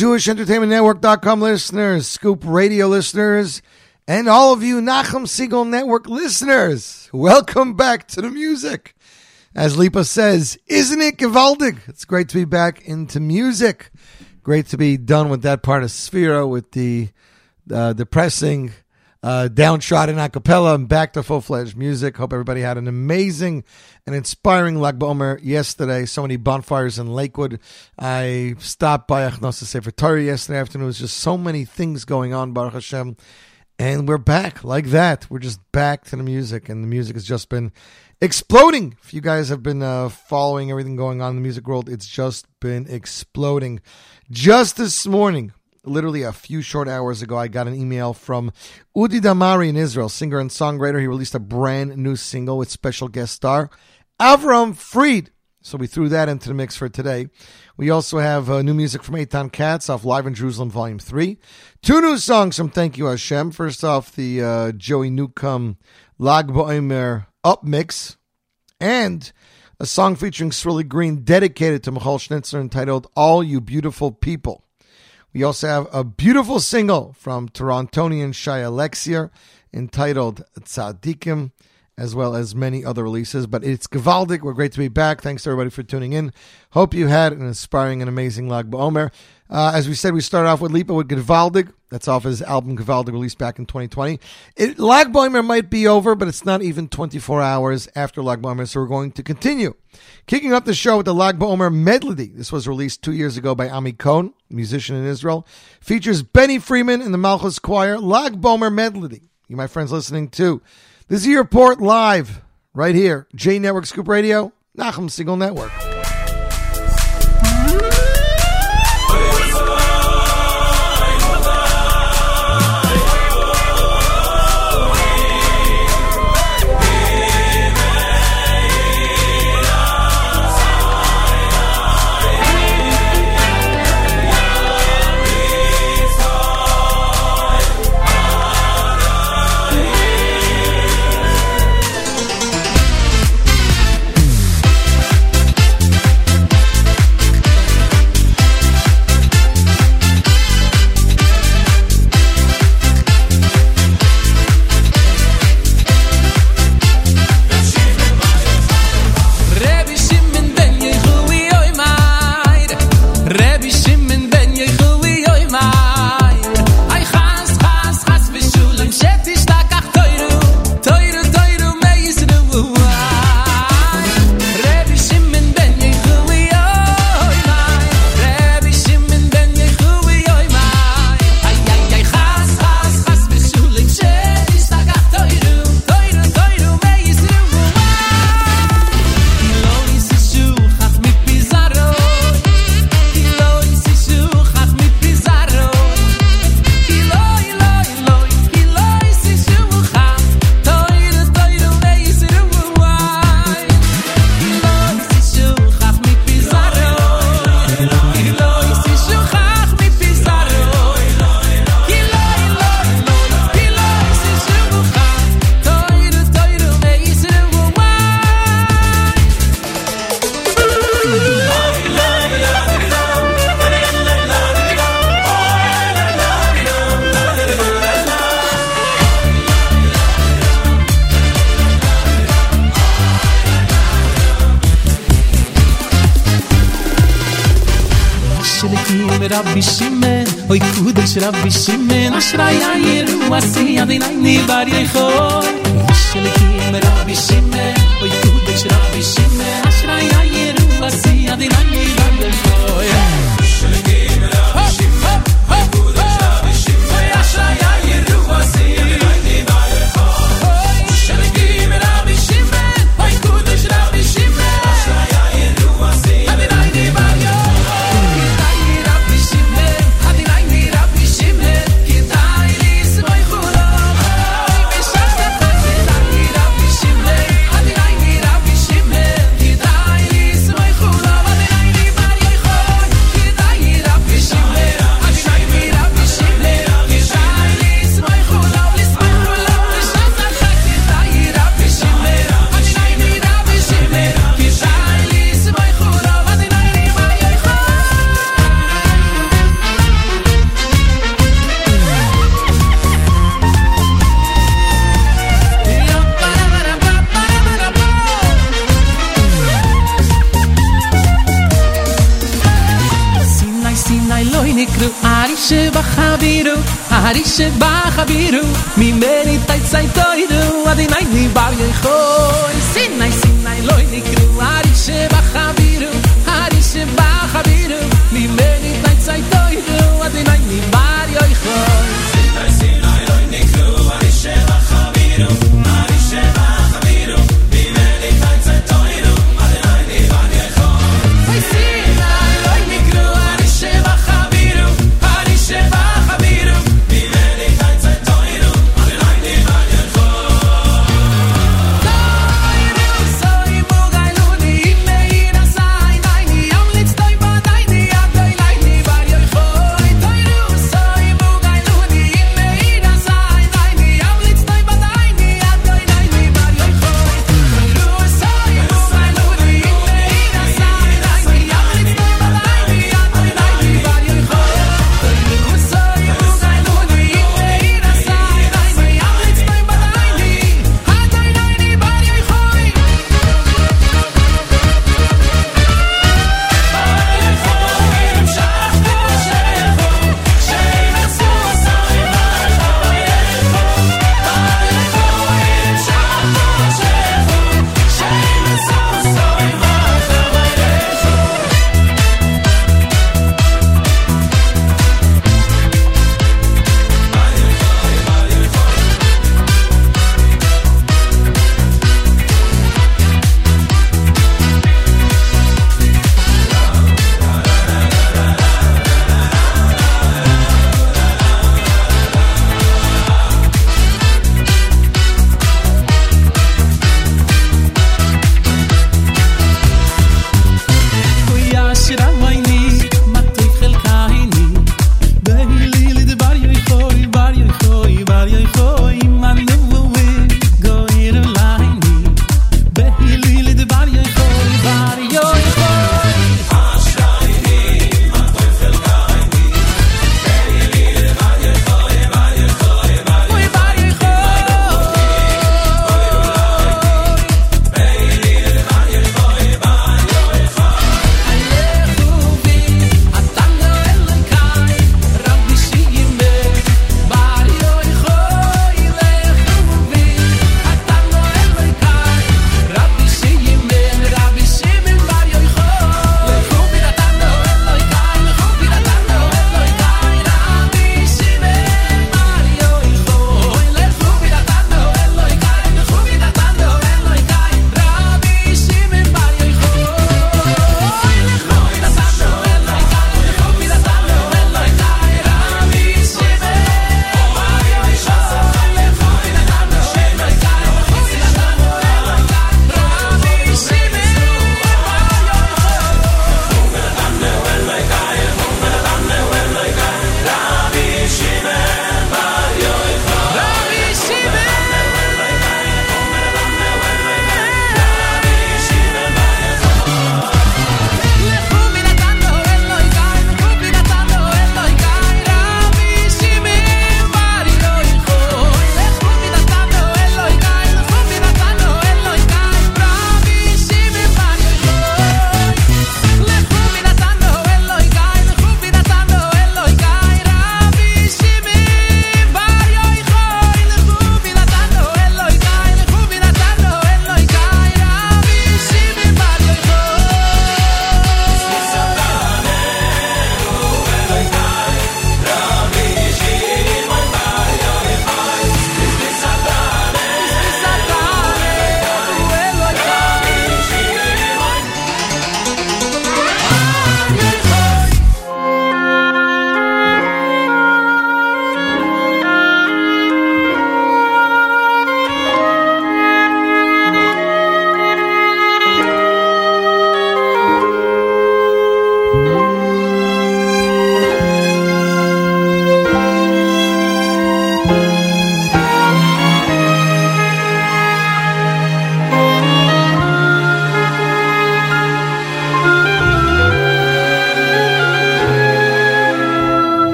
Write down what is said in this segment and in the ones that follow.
afternoon, Jewish Entertainment Network.com listeners, Scoop Radio listeners, and all of you Nachum Segal Network listeners. Welcome back to the music. As Lipa says, isn't it gewaldig? It's great to be back into music. Great to be done with that part of Sefirah with the uh, depressing uh, downtrodden a cappella and back to full fledged music. Hope everybody had an amazing and inspiring Lag BaOmer yesterday. So many bonfires in Lakewood. I stopped by Achnosa Sefer Torah yesterday afternoon. Was just so many things going on, Baruch Hashem. And we're back like that. We're just back to the music, and the music has just been exploding. If you guys have been uh, following everything going on in the music world, it's just been exploding. Just this morning, literally a few short hours ago, I got an email from Udi Damari in Israel, singer and songwriter. He released a brand new single with special guest star Avram Fried. So we threw that into the mix for today. We also have uh, new music from Eitan Katz off Live in Jerusalem Volume 3. Two new songs from Thank You Hashem. First off, the uh, Joey Newcomb Lag Ba'omer Up Mix. And a song featuring Sruly Green dedicated to Michoel Schnitzler entitled All You Beautiful People. We also have a beautiful single from Torontonian Shaya Lexier entitled Tzaddikim, as well as many other releases. But it's Gavaldik. We're great to be back. Thanks everybody for tuning in. Hope you had an inspiring and amazing Lag BaOmer. Uh, as we said, we started off with Lipa with Gavaldik. That's off his album Gavaldik, released back in 2020. It, Lag BaOmer might be over, but it's not even 24 hours after Lag BaOmer, so we're going to continue. Kicking up the show with the Lag BaOmer medley. This was released two years ago by Ami Cohn, musician in Israel. Features Benny Freeman and the Malchus Choir. Lag BaOmer medley. You, my friends, listening to this is your report live right here, J Network Scoop Radio, Nachum Segal Network. rabbi shimen oy kude shel rabbi shimen asra yair wa si yadin ni bar yoy shel ki rabbi shimen oy kude shel rabbi shimen asra yair wa si ni mi meri tait sai toi du adi mai ni bar ye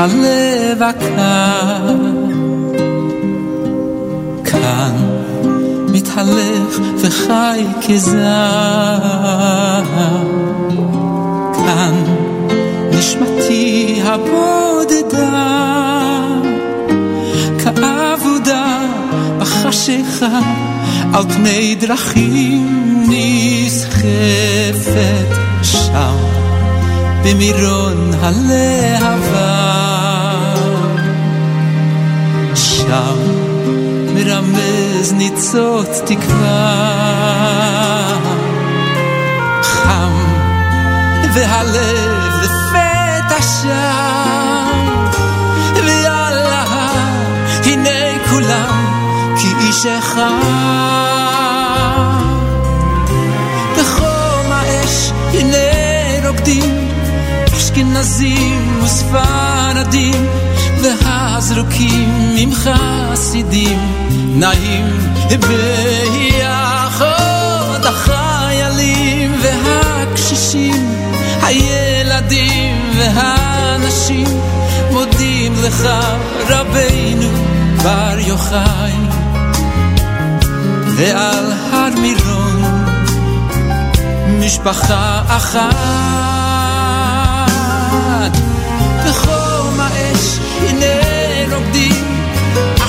I live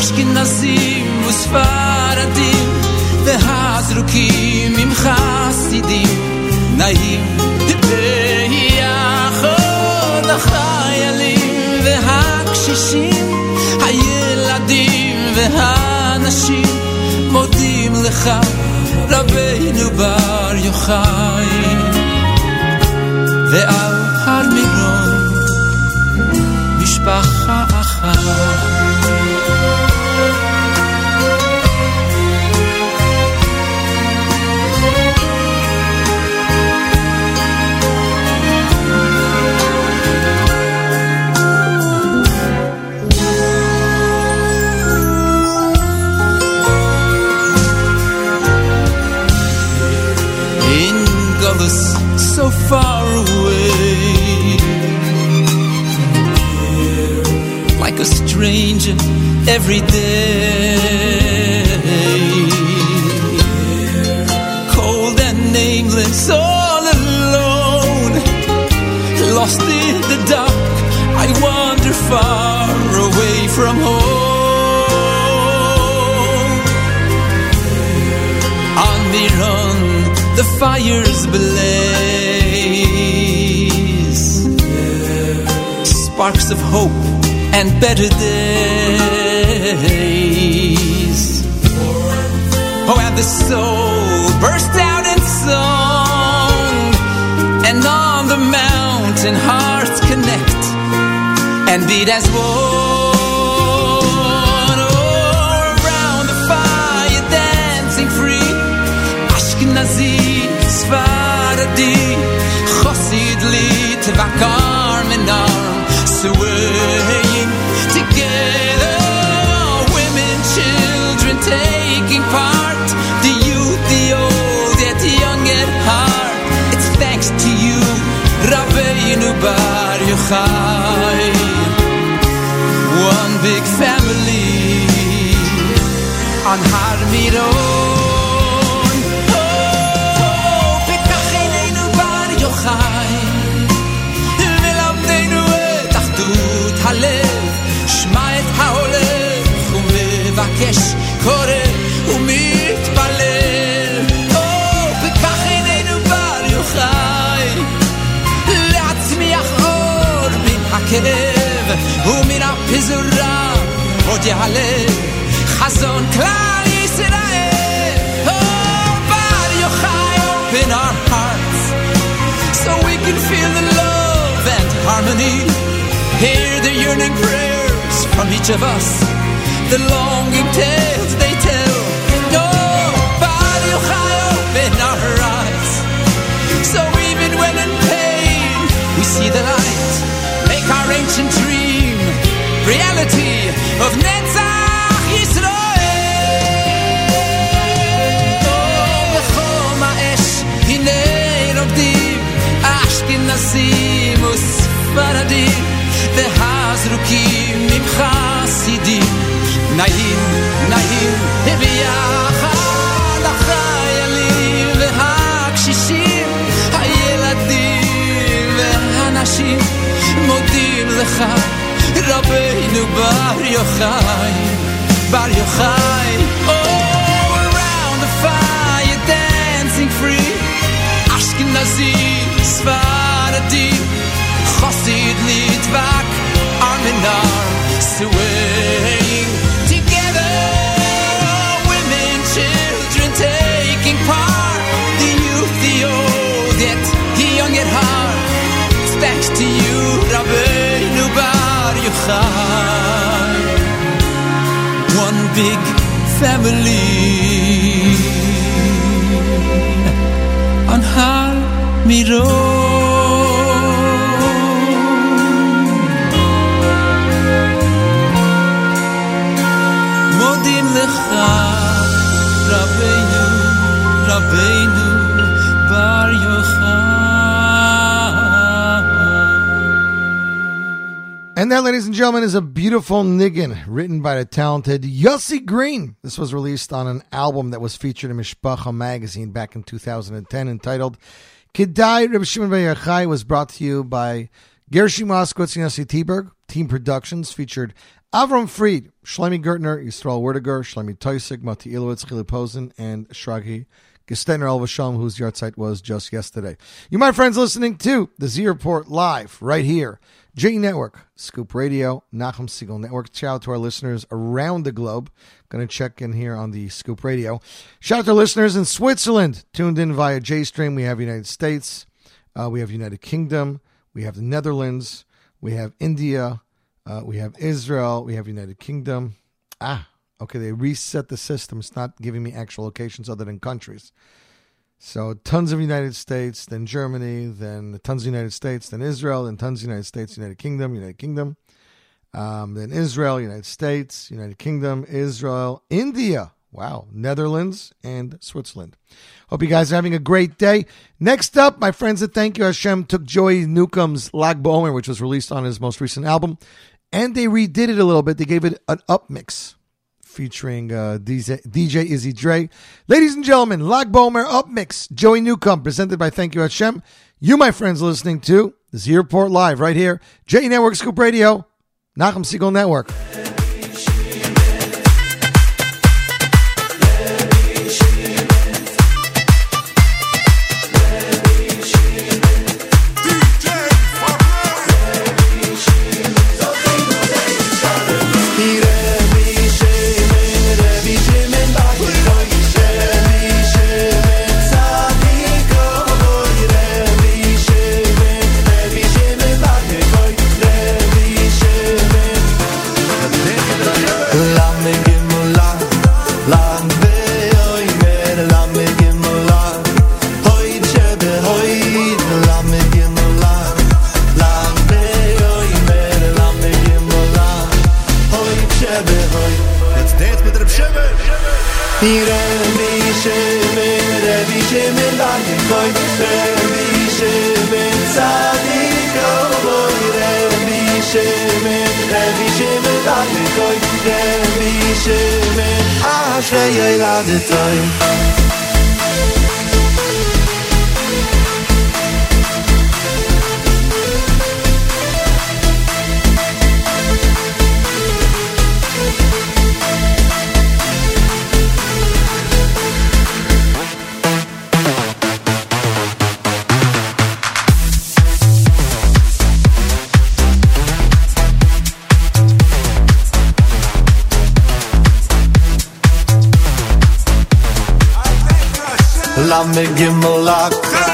אשכנזים וספרדים והזרוקים עם חסידים. נעים ביחד החיילים והקשישים הילדים והנשים. מודים לך רבנו בר יוחאי. ועל every day cold and nameless all alone lost in the dark I wander far away from home on the run, the fires blaze. Sparks of hope and better days. Oh, and the soul burst out in song, and on the mountain hearts connect and beat as one. Oh, around the fire dancing free. Ashkenazi, Sfaradi, Chosidli, Tvak arm in Yochai. One big family on Har Miron. עוד יעלה חזון כלל ישראל. או, בר יוחאי, open our hearts. so we can feel the love and harmony. Hear the yearning prayers from each of us, the longing tales they reality of Yisrael. Oh, בחום האש, הנה רוקדים, אשכנזים וספרדים, זרוקים ממך סידים נעים, נעים, ביחד החיילים והקשישים הילדים והנשים מודים לך Rabbeinu Bar Yochai, Bar Yochai. Oh, around the fire, dancing free, Ashkenazi, Sfaradi. Big family. On Har Miron And that, ladies and gentlemen, is a beautiful niggin written by the talented Yossi Green. This was released on an album that was featured in Mishpacha magazine back in 2010 entitled Kedai Reb Shimon Ben Yochai was brought to you by Gershie Moskowitz and Yossi Teberg. Team Productions featured Avram Fried, Shlomi Gertner, Yisrael Werdiger, Shlomi Toisig, Mati Ilowitz, Chili Posen, and Shragi Gestetner El Vasham, whose yahrzeit was just yesterday. You, my friends, listening to the Z Report live right here. J Network, Scoop Radio, Nachum Segal Network. Shout out to our listeners around the globe. Going to check in here on the Scoop Radio. Shout out to listeners in Switzerland, tuned in via J Stream. We have United States, uh, we have United Kingdom, we have the Netherlands, we have India, uh, we have Israel, we have United Kingdom. Ah, okay, they reset the system. It's not giving me actual locations other than countries. So tons of United States, then Germany, then tons of United States, then Israel, then tons of United States, United Kingdom, United Kingdom, um, then Israel, United States, United Kingdom, Israel, India. Wow, Netherlands and Switzerland. Hope you guys are having a great day. Next up, my friends at Thank You Hashem took Joey Newcomb's Lag Bomer, which was released on his most recent album, and they redid it a little bit. They gave it an up mix featuring uh, DJ, DJ Izzy Dre. Ladies and gentlemen, Lag Bomer Up Mix, Joey Newcomb, presented by Thank You Hashem. You, my friends, listening to the Z Report Live right here, J Network Scoop Radio, Nachum Segal Network. Ashrei yeladetai. Lamme gimmelak Lamme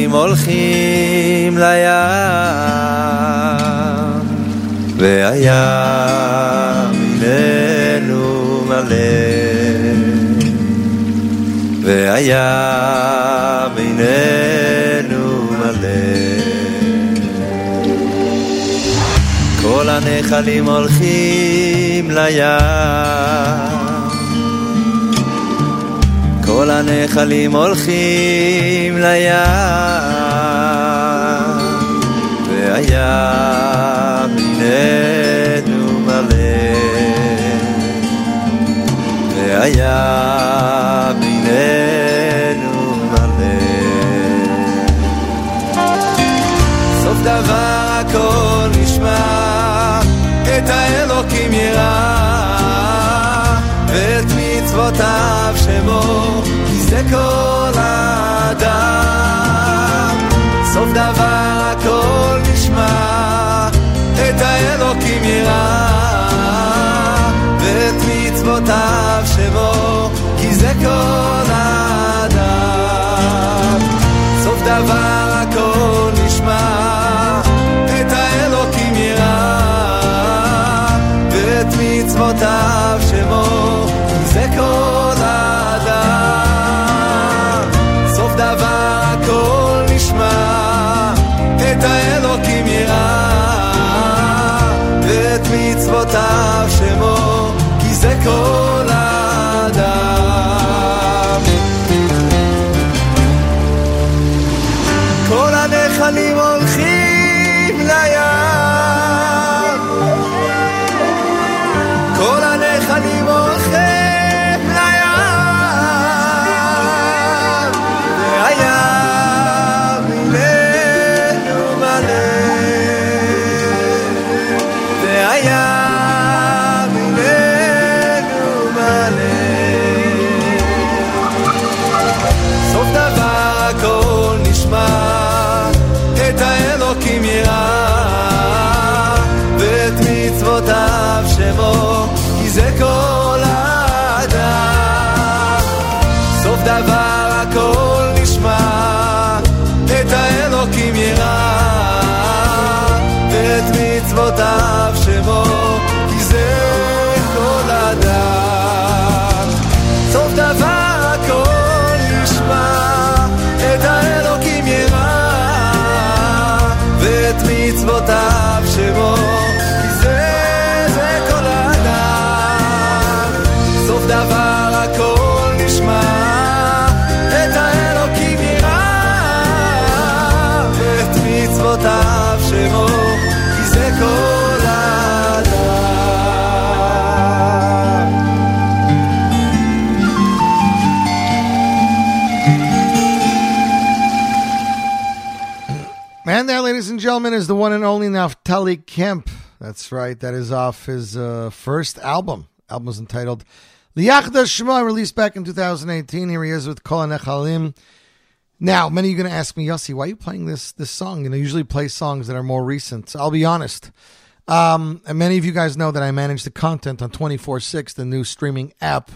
הנחלים הולכים לים. והים איננו מלא. והים איננו מלא. כל הנחלים הולכים לים. כל הנחלים הולכים לים מצוותיו שמו כי זה כל האדם. סוף דבר כל הנחלים הולכים gentlemen, is the one and only Naftali Kemp. That's right. That is off his uh, first album. Album is entitled Liachda Shema, released back in 2018. Here he is with Kol HaNechalim. Now, many of you are going to ask me, Yossi, why are you playing this this song? Know, I usually play songs that are more recent. I'll be honest. Um, and many of you guys know that I manage the content on 24 6, the new streaming app.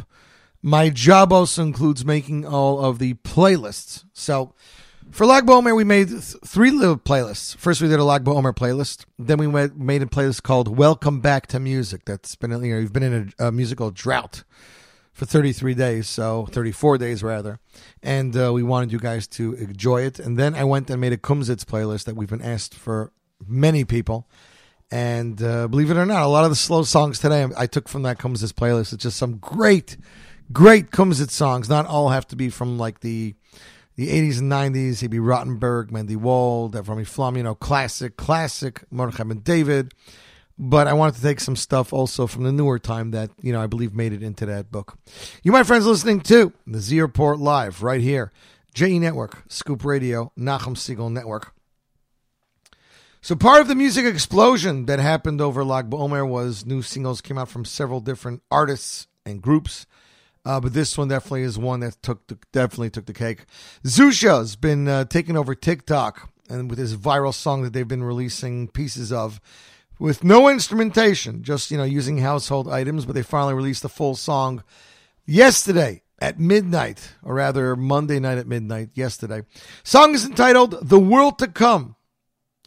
My job also includes making all of the playlists. So, for Lag BaOmer, we made th- three little playlists. First, we did a Lag BaOmer playlist. Then we went, made a playlist called "Welcome Back to Music." That's been you know you've been in a, a musical drought for 33 days, so 34 days rather, and uh, we wanted you guys to enjoy it. And then I went and made a Kumsitz playlist that we've been asked for many people. And uh, believe it or not, a lot of the slow songs today I took from that Kumsitz playlist. It's just some great, great Kumsitz songs. Not all have to be from like the the 80s and 90s. He'd be Rottenberg, Mendy Wald, Devrami Flum, you know, classic, classic Mordechai Ben David. But I wanted to take some stuff also from the newer time that, you know, I believe made it into that book. You, my friends, listening to the Z Report Live right here. J Network, Scoop Radio, Nachum Segal Network. So part of the music explosion that happened over Lag BaOmer was new singles came out from several different artists and groups. Uh, but this one definitely is one that took the, definitely took the cake. Zusha's been uh, taking over TikTok and with his viral song that they've been releasing pieces of with no instrumentation, just you know using household items. But they finally released the full song yesterday at midnight, or rather Monday night at midnight yesterday. Song is entitled "The World to Come."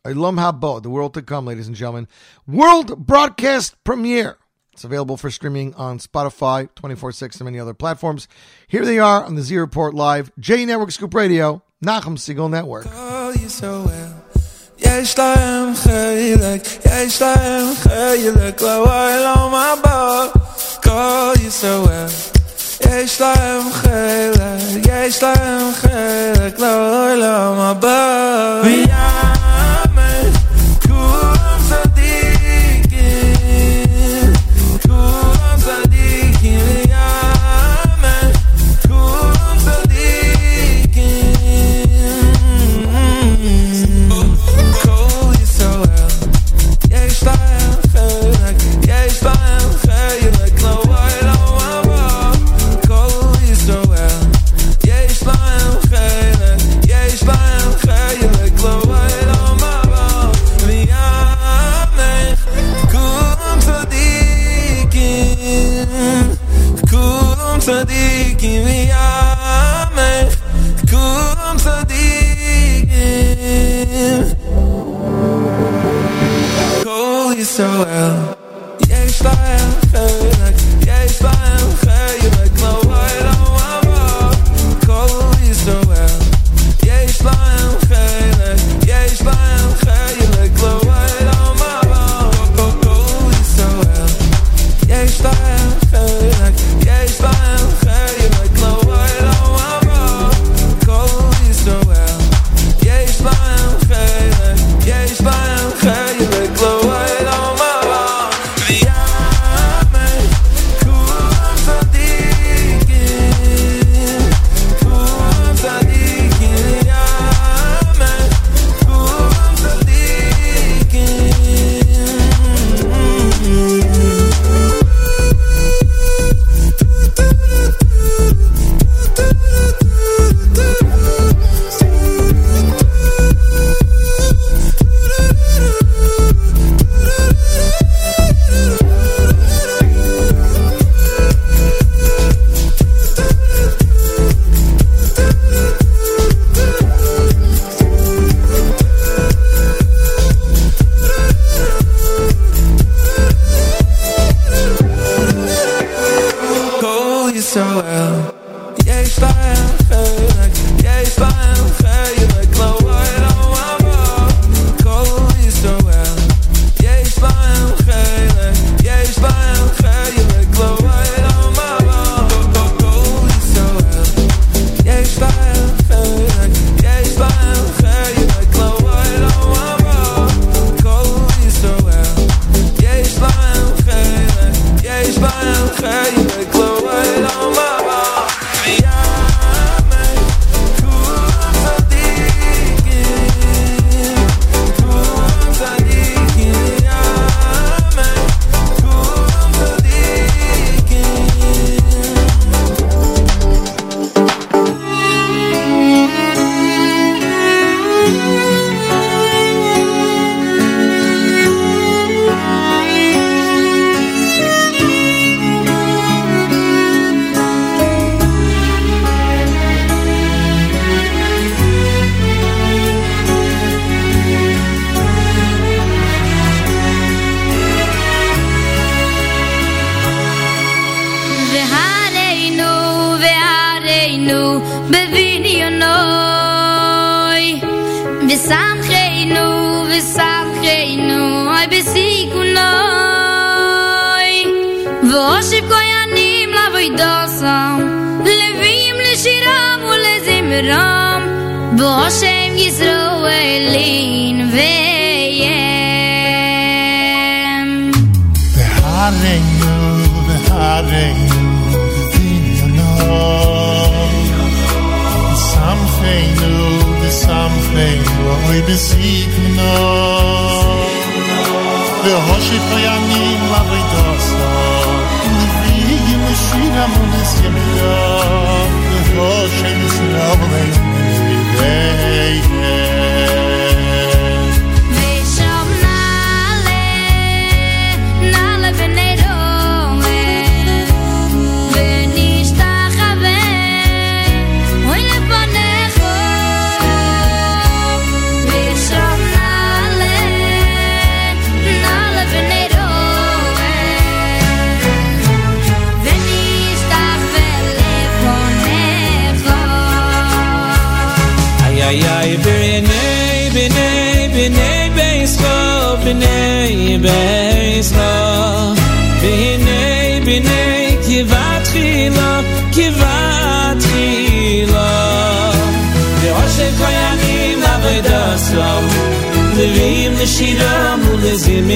Olam Haba, The World to Come, ladies and gentlemen. World broadcast premiere. It's available for streaming on Spotify, 24 6, and many other platforms. Here they are on the Z Report Live, J Network Scoop Radio, Nachum Segal Network. Call you so well. יש להם חלק, יש להם חלק לאוהל המבט, כל ישראל. יש להם חלק, יש להם חלק לאוהל המבט.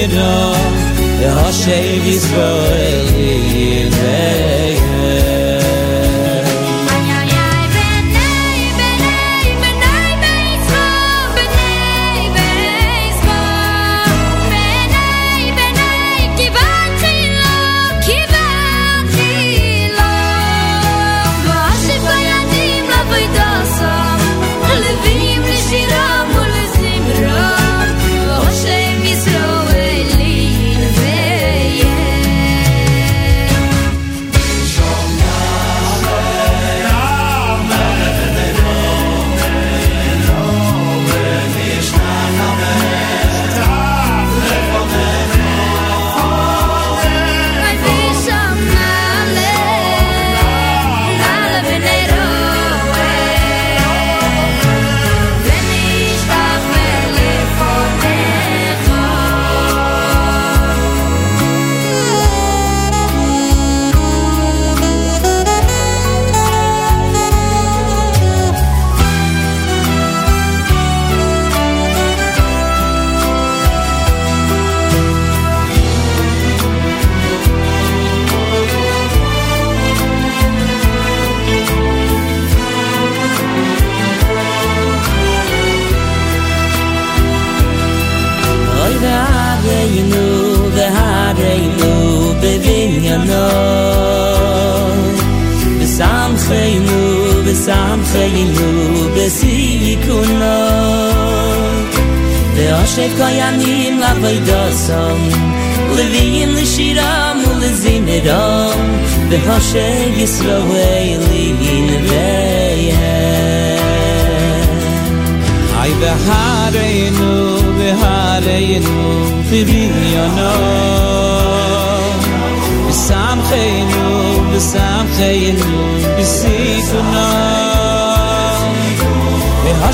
Zimiram ya shei Yisrael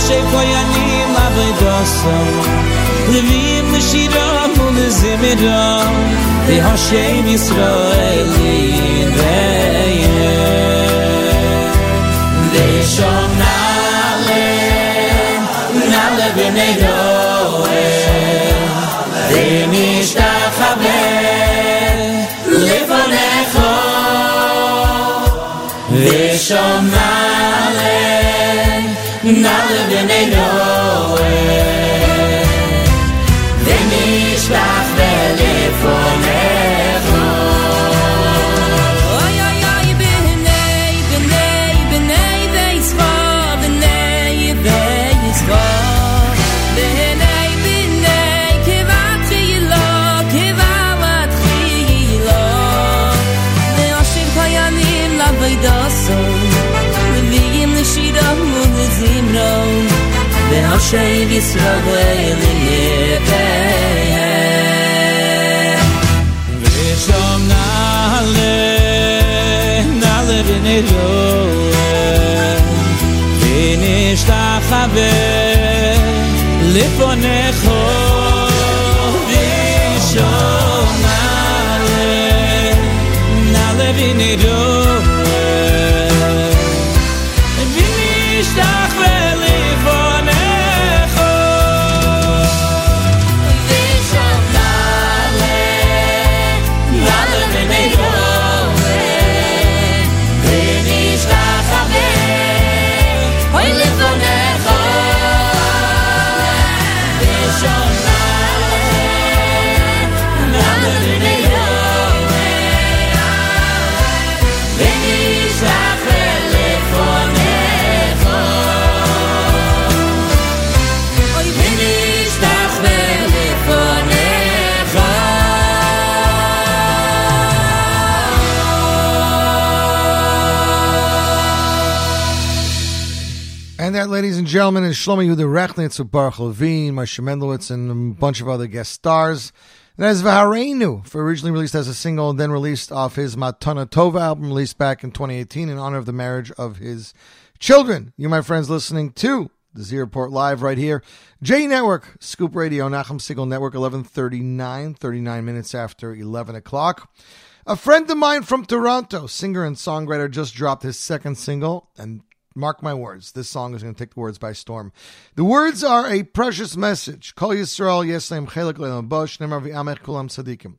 שיי פויני מאב לבים ווי ממ שירא קומזעמרא slowly niepej Wyciągnę and gentlemen, is Shlomo Yehuda Rechnitz with Baruch Levine, Moshe Mendelowitz, and a bunch of other guest stars. And that is Vahareinu, for originally released as a single and then released off his Matana Tova album, released back in 2018 in honor of the marriage of his children. You, my friends, listening to the Z Report Live right here. J Network, Scoop Radio, Nachum Segal Network, 1139, 39 minutes after 11 o'clock. A friend of mine from Toronto, singer and songwriter, just dropped his second single, and Mark my words. This song is going to take the words by storm. The words are a precious message. Kol Yisrael Yeslem Chelek Le'lam Bosh Nemar V'amech Kulam Sadikim.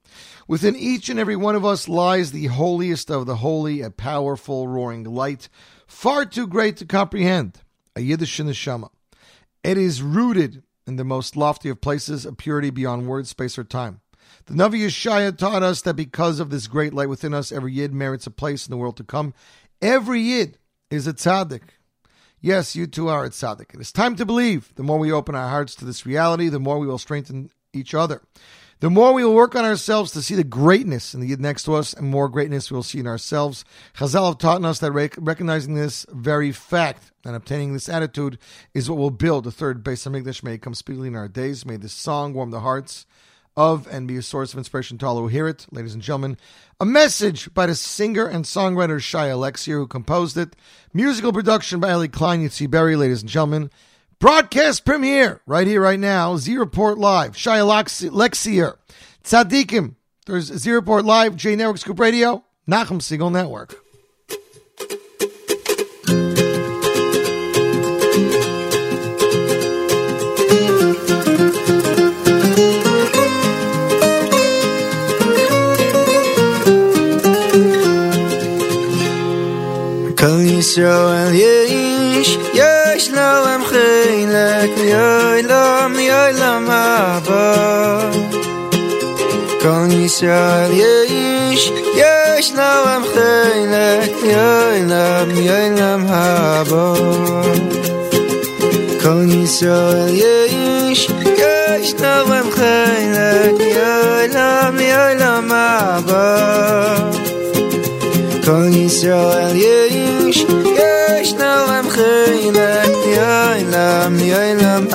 Within each and every one of us lies the holiest of the holy, a powerful, roaring light, far too great to comprehend. A Yiddish neshama. It is rooted in the most lofty of places, a purity beyond word, space, or time. The Navi Yeshaya taught us that because of this great light within us, every Yid merits a place in the world to come. Every Yid is a tzaddik. Yes, you too are a tzaddik. It is time to believe. The more we open our hearts to this reality, the more we will strengthen each other. The more we will work on ourselves to see the greatness in the Yid next to us, and more greatness we will see in ourselves. Chazal have taught us that rec- recognizing this very fact and obtaining this attitude is what will build the third Beis Hamikdash. May it come speedily in our days. May this song warm the hearts of and be a source of inspiration to all who hear it. Ladies and gentlemen, a message by the singer and songwriter Shaya Lexier, who composed it. Musical production by Ellie Klein, Yitzi Berry, ladies and gentlemen. Broadcast premiere right here, right now. Z Report Live. Shaya Lexier. Tzaddikim. There's Z Report Live, J Network Scoop Radio, Nachum Segal Network. כל ישראל יש, יש להם חלק, יעלם, יעלם הבא. כל ישראל יש, יש להם חלק, יעלם, יעלם הבא. כל ישראל יש, יש להם חלק, יעלם, יעלם הבא. כל ישראל יש, יש להם חלק, יעלם, יעלם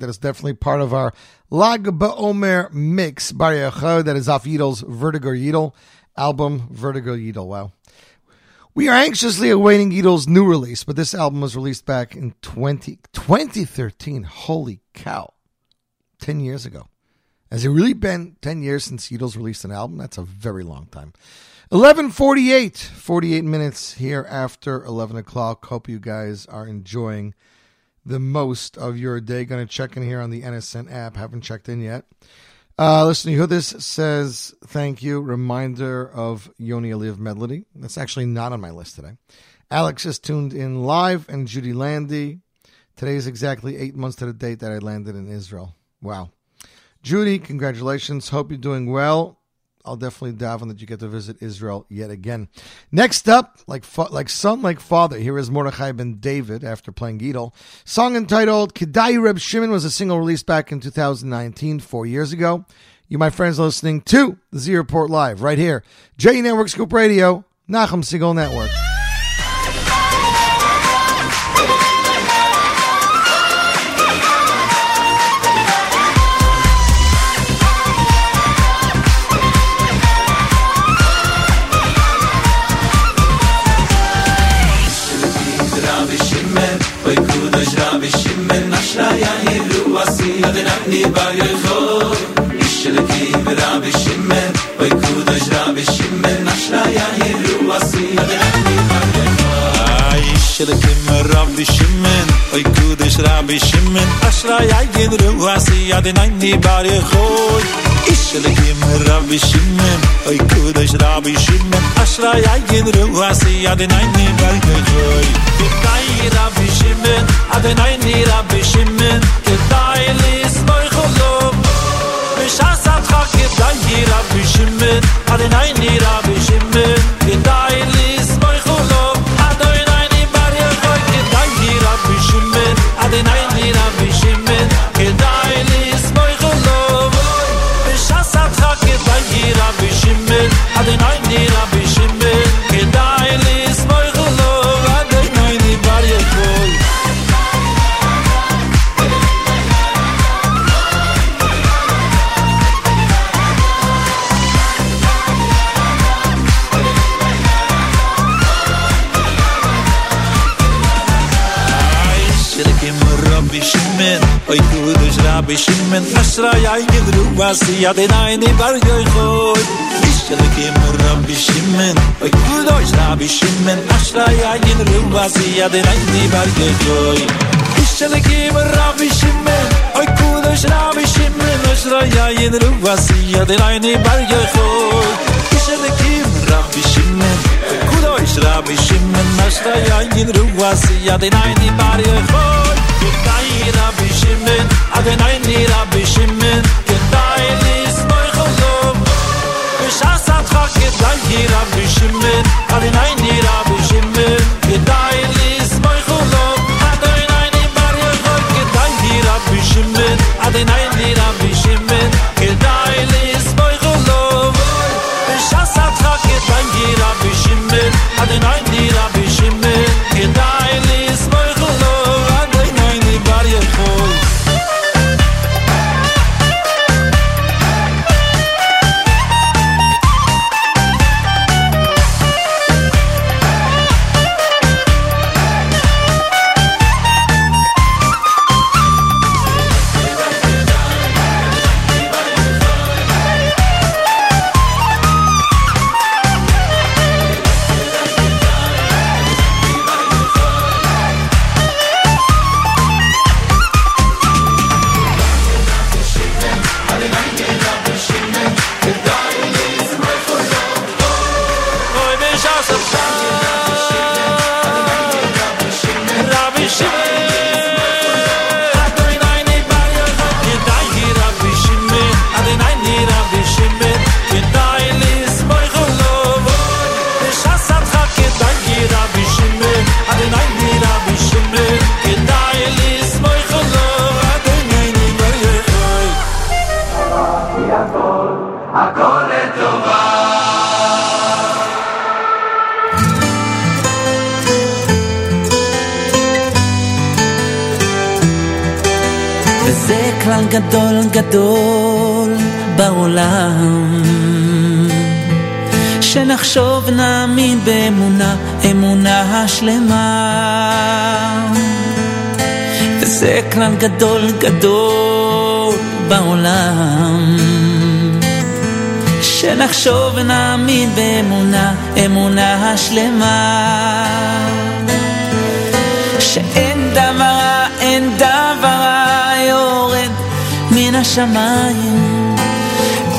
That is definitely part of our Lag BaOmer mix. Bar That is off Yidel's Werdyger Yidel album, Werdyger Yidel. Wow. We are anxiously awaiting Yidel's new release, but this album was released back in 20, 2013. Holy cow. 10 years ago. Has it really been 10 years since Yidel's released an album? That's a very long time. 1148, 48 minutes here after 11 o'clock. Hope you guys are enjoying the most of your day. Going to check in here on the NSN app. Haven't checked in yet. Uh, listen, this says thank you. Reminder of Yoni Aliv Medley. That's actually not on my list today. Alex is tuned in live and Judy Landy. Today is exactly eight months to the date that I landed in Israel. Wow. Judy, congratulations. Hope you're doing well. I'll definitely daven that you get to visit Israel yet again. Next up, like fa- like son, like father, here is Mordechai ben David after playing Yidel. Song entitled Kedai Reb Shimon was a single released back in 2019, four years ago. You, my friends, listening to the Z Report Live right here. J Network Scoop Radio, Nachum Segal Network. bi shimen ashra yagen ruasi ya de ni bar e khoy. Ishle gem rabbi shimen ay kudosh rabbi shimen ashra yagen ruasi ya de nein ni bar e khoy. Ke dai rabbi shimen ade nein ni rabbi shimen ke dai lis moy khozom bishasat khak ke dai rabbi ade nein ni rabbi shimen ke lis de nayn mir a bishimmen kin bishmen nasra yayn gedru vas ya de nayn bar goy khoy bishle ke murab bishmen oy Kudosh sha bishmen nasra yayn gedru vas ya de nayn bar goy khoy bishle ke murab bishmen oy Kudosh sha bishmen nasra yayn gedru vas ya de nayn bar goy khoy bishle ke murab bishmen oy kudoy sha bishmen nasra yayn gedru vas ya de nayn bar goy khoy Kedai Rabbi Shimon Adonai Ni Rabbi Shimon Kedai Lismoy Cholom Bishas Atcha Kedai Rabbi Shimon Adonai Ni Rabbi Shimon Kedai Lismoy Cholom Adonai Ni Bar Yochol Kedai Rabbi Shimon Adonai Ni Rabbi כלל גדול גדול בעולם. שנחשוב ונאמין באמונה, אמונה שלמה שאין דבר רע, אין דבר רע יורד מן השמיים.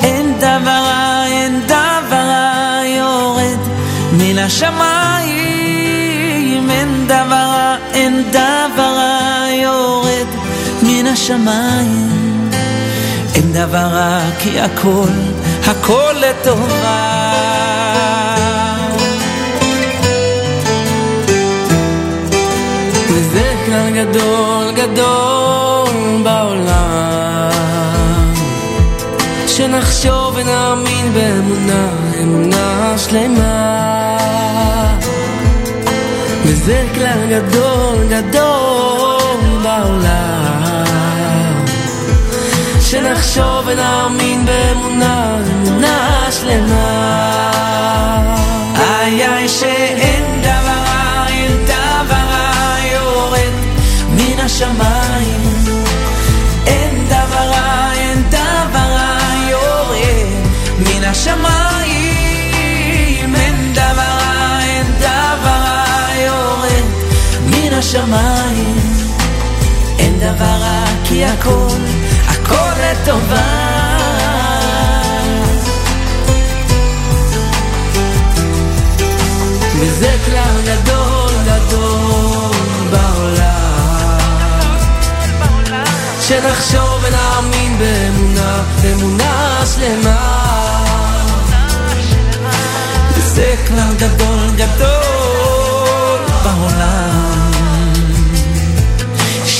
אין דבר רע, אין דבר רע יורד מן השמיים. אין דבר רע, אין דבר רע השמיים. אין דבר רע כי הכל, הכל לטובה. וזה כלל גדול גדול בעולם. שנחשוב ונאמין באמונה, אמונה שלמה. וזה כלל גדול גדול בעולם ונחשוב ונאמין באמונה, אמונה שלמה. איי איי שאין דבר, רע, אין דבר רע יורד מן השמיים. אין דבר, רע, אין דבר יורד מן השמיים. שמיים, אין דבר רע כי הכל הכל לטובה. וזה אמונה שלמה וזה כלל גדול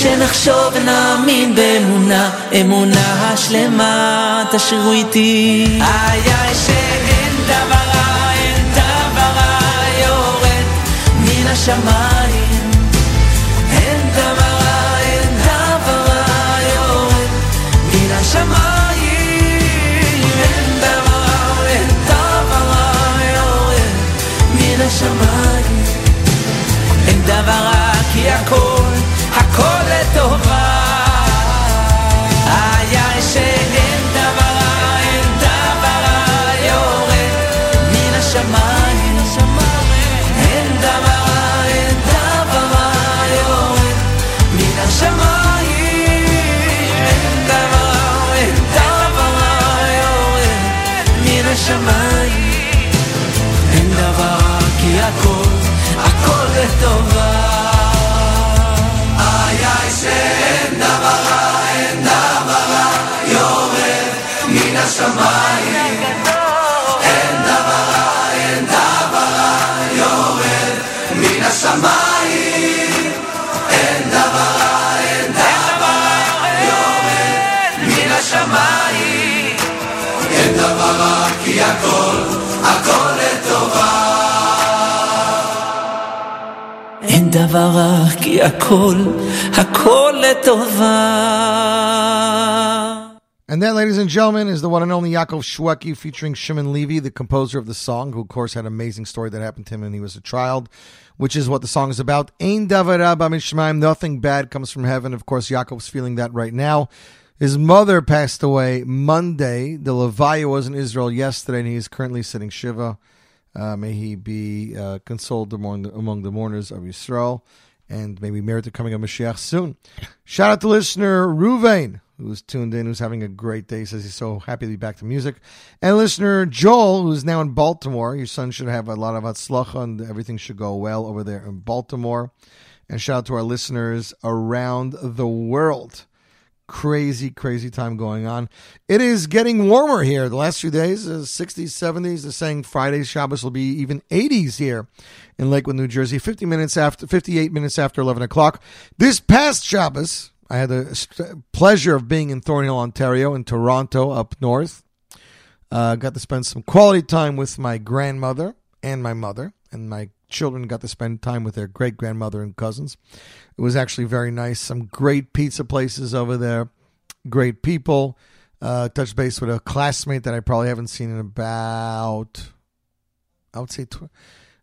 שנחשוב ונאמין באמונה, אמונה שלמה תשאירו איתי. איי שאין דבר רע, אין דבר רע יורד מן השמיים. אין דבר רע, אין דבר רע יורד מן השמיים. אין דבר רע, אין דבר רע יורד מן השמיים דבר רע כי הכל, הכל לטובה And that, ladies and gentlemen, is the one and only Yaakov Shweki featuring Shimon Levy, the composer of the song, who, of course, had an amazing story that happened to him when he was a child, which is what the song is about. Ein davar ra b'mishmaim, nothing bad comes from heaven. Of course, Yaakov's feeling that right now. His mother passed away Monday. The Levaya was in Israel yesterday, and he is currently sitting Shiva. Uh, may he be uh, consoled among the, among the mourners of Israel, and may we merit the coming of Mashiach soon. Shout out to listener Ruvain, who's tuned in, who's having a great day, says he's so happy to be back to music. And listener Joel, who's now in Baltimore. Your son should have a lot of hatzlacha, and everything should go well over there in Baltimore. And shout out to our listeners around the world crazy, crazy time going on. It is getting warmer here. The last few days, uh, 60s, 70s. They're saying Friday Shabbos will be even 80s here in Lakewood, New Jersey. 50 minutes after, 58 minutes after 11 o'clock. This past Shabbos, I had the pleasure of being in Thornhill, Ontario, in Toronto, up north. Uh, got to spend some quality time with my grandmother and my mother, and my children got to spend time with their great grandmother and cousins. It was actually very nice. Some great pizza places over there, great people. Uh, touched base with a classmate that I probably haven't seen in about, I would say, tw-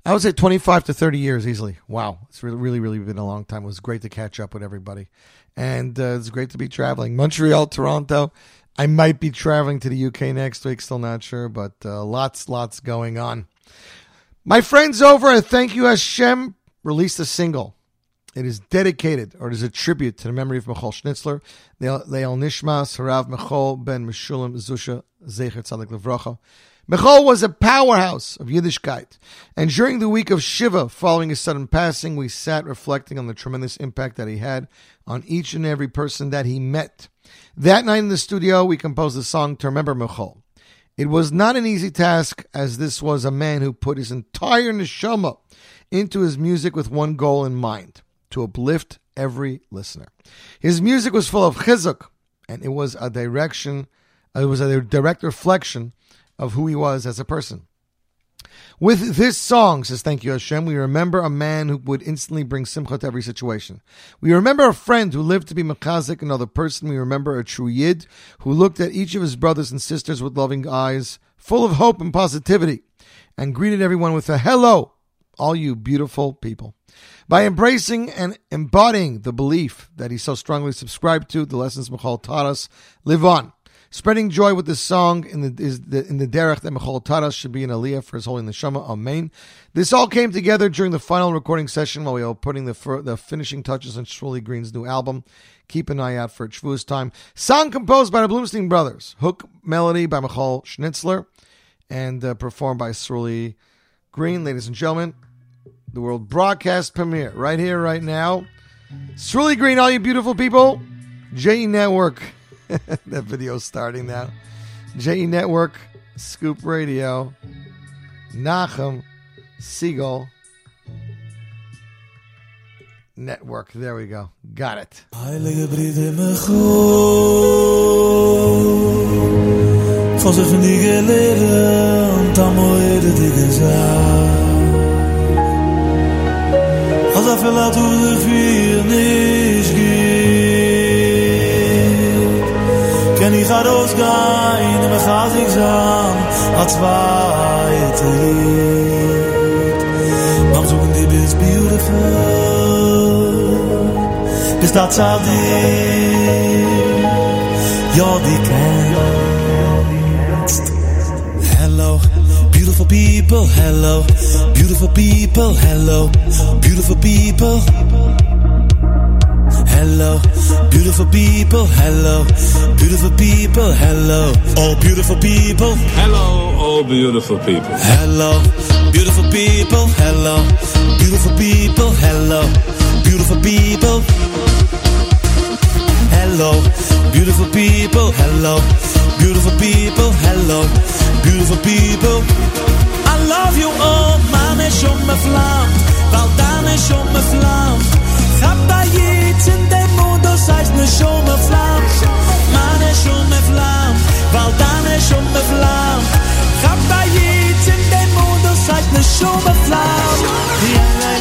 I would say twenty five to thirty years easily. Wow, it's really, really, really been a long time. It was great to catch up with everybody, and uh, it's great to be traveling. Montreal, Toronto. I might be traveling to the UK next week. Still not sure, but uh, lots, lots going on. My friends over at Thank You Hashem released a single. It is dedicated, or it is a tribute to the memory of Michoel Schnitzler, Leil Nishmas, Harav Michoel ben Meshulam Zusha Zecher Tzadik Levracha. Michoel was a powerhouse of Yiddishkeit, and during the week of Shiva, following his sudden passing, we sat reflecting on the tremendous impact that he had on each and every person that he met. That night in the studio, we composed a song to remember Michoel. It was not an easy task, as this was a man who put his entire neshama into his music with one goal in mind to uplift every listener. His music was full of chizuk, and it was a direction, it was a direct reflection of who he was as a person. With this song, says Thank You Hashem, we remember a man who would instantly bring simcha to every situation. We remember a friend who lived to be mechazik another person. We remember a true yid who looked at each of his brothers and sisters with loving eyes, full of hope and positivity, and greeted everyone with a hello, all you beautiful people. By embracing and embodying the belief that he so strongly subscribed to, the lessons Michoel taught us live on. Spreading joy with this song in the is the, in the derech that Michoel Taras should be in Aliyah for his holy neshama. Amen. This all came together during the final recording session while we were putting the the finishing touches on Sruly Green's new album. Keep an eye out for it. Time. Song composed by the Bloomstein brothers. Hook melody by Michoel Schnitzler, and uh, performed by Sruly Green. Ladies and gentlemen, the world broadcast premiere right here, right now. Sruly Green, all you beautiful people. J Network. that video's starting now. J Network, Scoop Radio, Nachum, Segal Network. There we go. Got it. za rozgáj, nevychází k zám aan, als je het jít. Mám zoen, die is beautiful, bestaat zadig, ja die kent. Hello, beautiful people, hello, beautiful people, hello, beautiful people. Hello, beautiful people, hello. Beautiful people, hello. All beautiful people. Hello, all beautiful people. Hello, beautiful people, hello. Beautiful people, hello. Beautiful people. Hello, beautiful people, hello. Beautiful people, hello. Beautiful people. I love you oh, all, man is schon me vlam Weil dann ist schon me Sabbajic in dem Modus heißt ne Schumme Flamm, meine Schumme Flamm, weil deine Schumme Flamm. Sabbajic in dem Modus heißt ne Schumme Flamm, die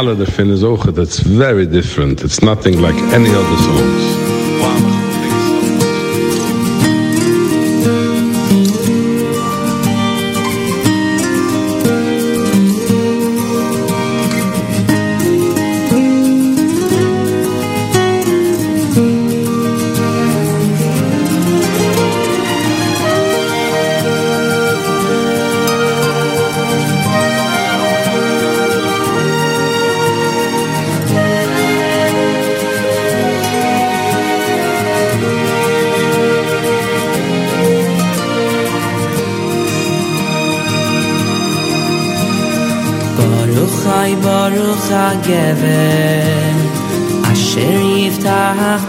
Mala der Finnes Oge, that's very different. It's nothing like any other songs.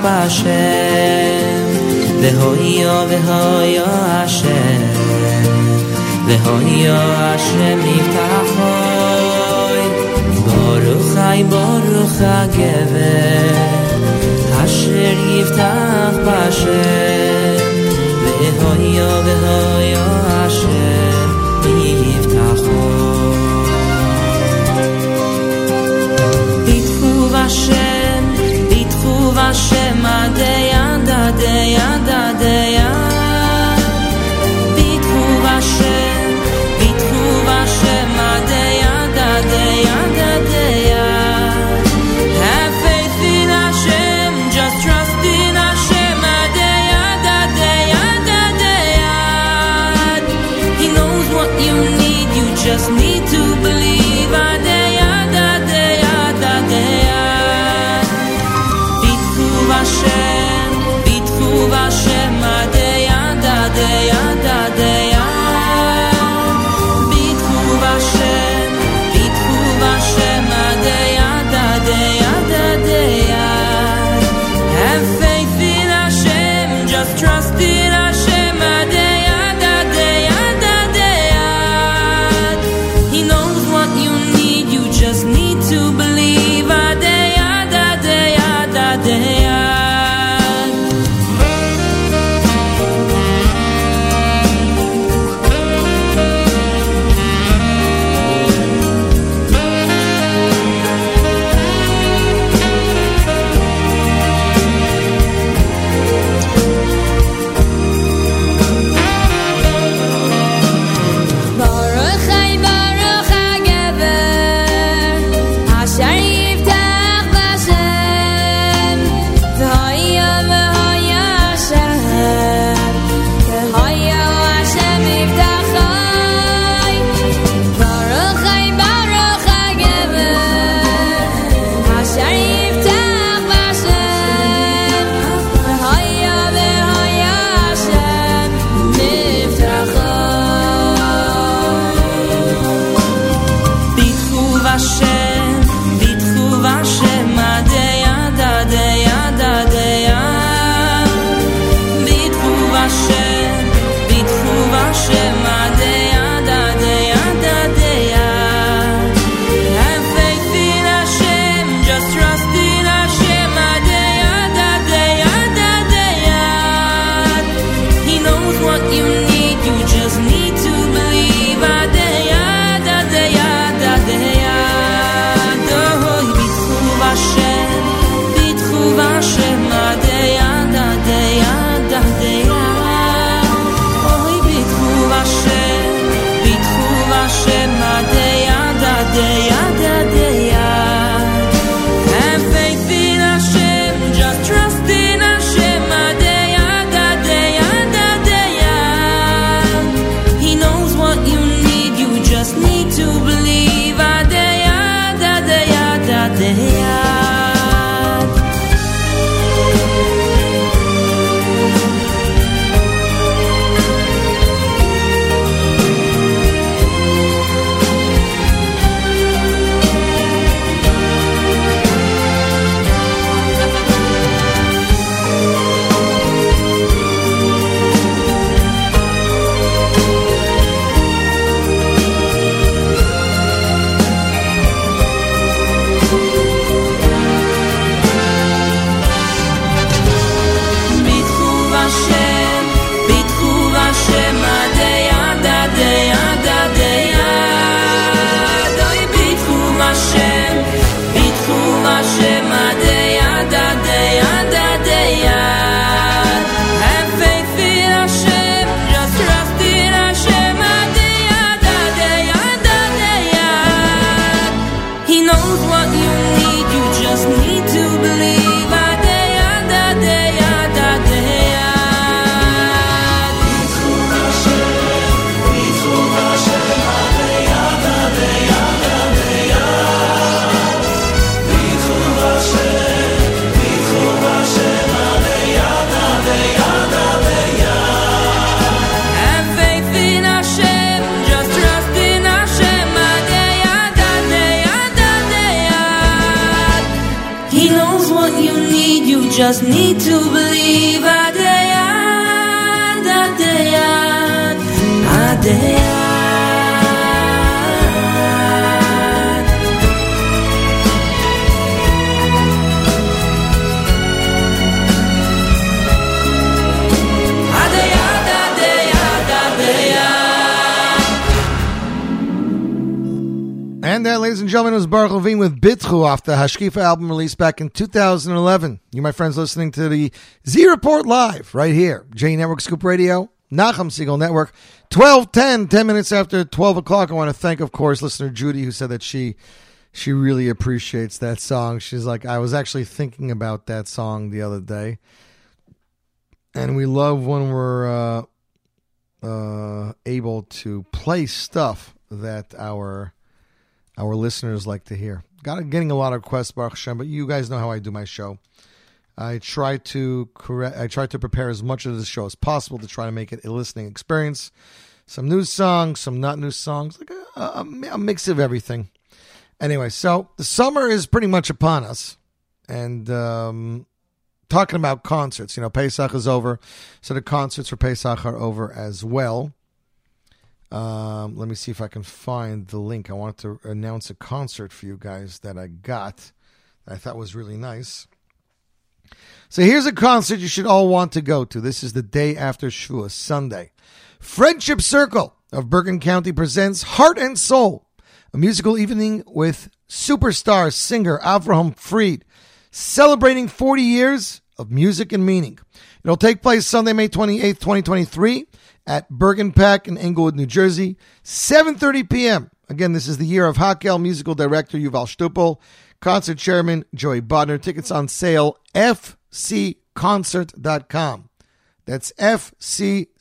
בשם דה הו just need to believe. Adeyad, Adeyad, Adeyad. gentlemen, it was Baruch Levine with Bitchu off the Hashkifa album released back in 2011. You, my friends, listening to the Z Report Live right here, J Network Scoop Radio, Nachum Segal Network, 1210, 10 minutes after 12 o'clock. I want to thank, of course, listener Judy, who said that she she really appreciates that song. She's like, I was actually thinking about that song the other day. And we love when we're uh, uh, able to play stuff that our our listeners like to hear. Got getting a lot of requests, Baruch Hashem, but you guys know how I do my show. I try to correct. I try to prepare as much of the show as possible to try to make it a listening experience. Some new songs, some not new songs, like a, a, a mix of everything. Anyway, so the summer is pretty much upon us, and um, talking about concerts. You know, Pesach is over, so the concerts for Pesach are over as well. Um, let me see if I can find the link. I wanted to announce a concert for you guys that I got that I thought was really nice. So here's a concert you should all want to go to. This is the day after Shavuos, Sunday. Friendship Circle of Bergen County presents Heart and Soul, a musical evening with superstar singer Avraham Fried, celebrating 40 years of music and meaning. It'll take place Sunday, May 28th, 2023 at Bergen PAC in Englewood, New Jersey, 7.30 p.m. Again, this is the year of Hakhel musical director Yuval Stupel, concert chairman Joey Bodner. Tickets on sale, fcconcert.com. That's F-C-C-O-N.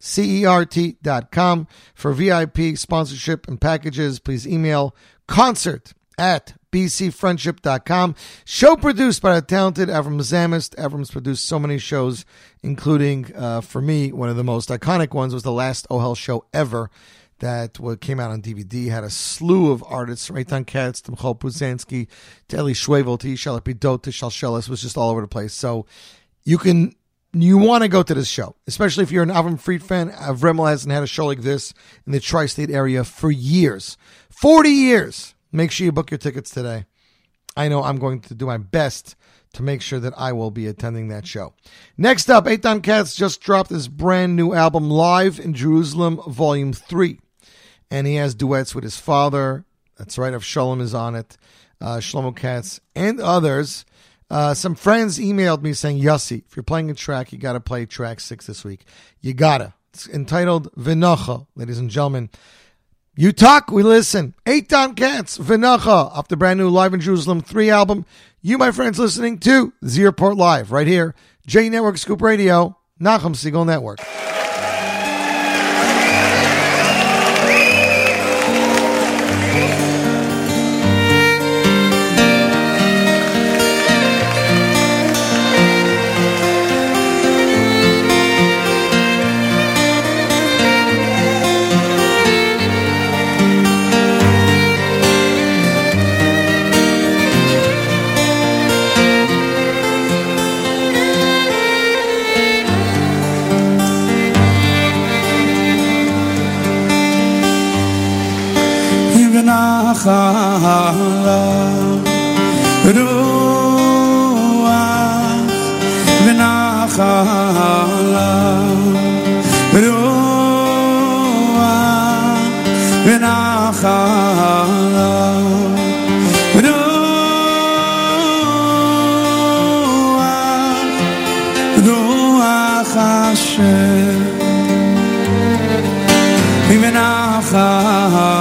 C-E-R-T.com. For VIP sponsorship and packages, please email concert at bcfriendship.com. Show produced by the talented Avram Zamist. Avram's produced so many shows, including, uh, for me, one of the most iconic ones was the last OHEL show ever that came out on DVD. Had a slew of artists, from Katz to Michoel Pruzansky to Eli Schwebel to Yishai Lapidot to Shalsheles, was just all over the place. So you can you want to go to this show, especially if you're an Avram Fried fan. Avremel hasn't had a show like this in the tri-state area for years, forty years. Make sure you book your tickets today. I know I'm going to do my best to make sure that I will be attending that show. Next up, Eitan Katz just dropped his brand new album, Live in Jerusalem, Volume 3. And he has duets with his father. That's right, Avshalom is on it. Uh, Shlomo Katz and others. Uh, some friends emailed me saying, Yossi, if you're playing a track, you got to play track six this week. You gotta. It's entitled Vinacha, ladies and gentlemen. You talk, we listen. Eitan Katz, Vinacha, off the brand new Live in Jerusalem 3 album. You, my friends, listening to Z Report Live right here, J Network Scoop Radio, Nachum Segal Network. נחלה רוח ונחלה רוח ונחלה רוח רוח השם ונחלה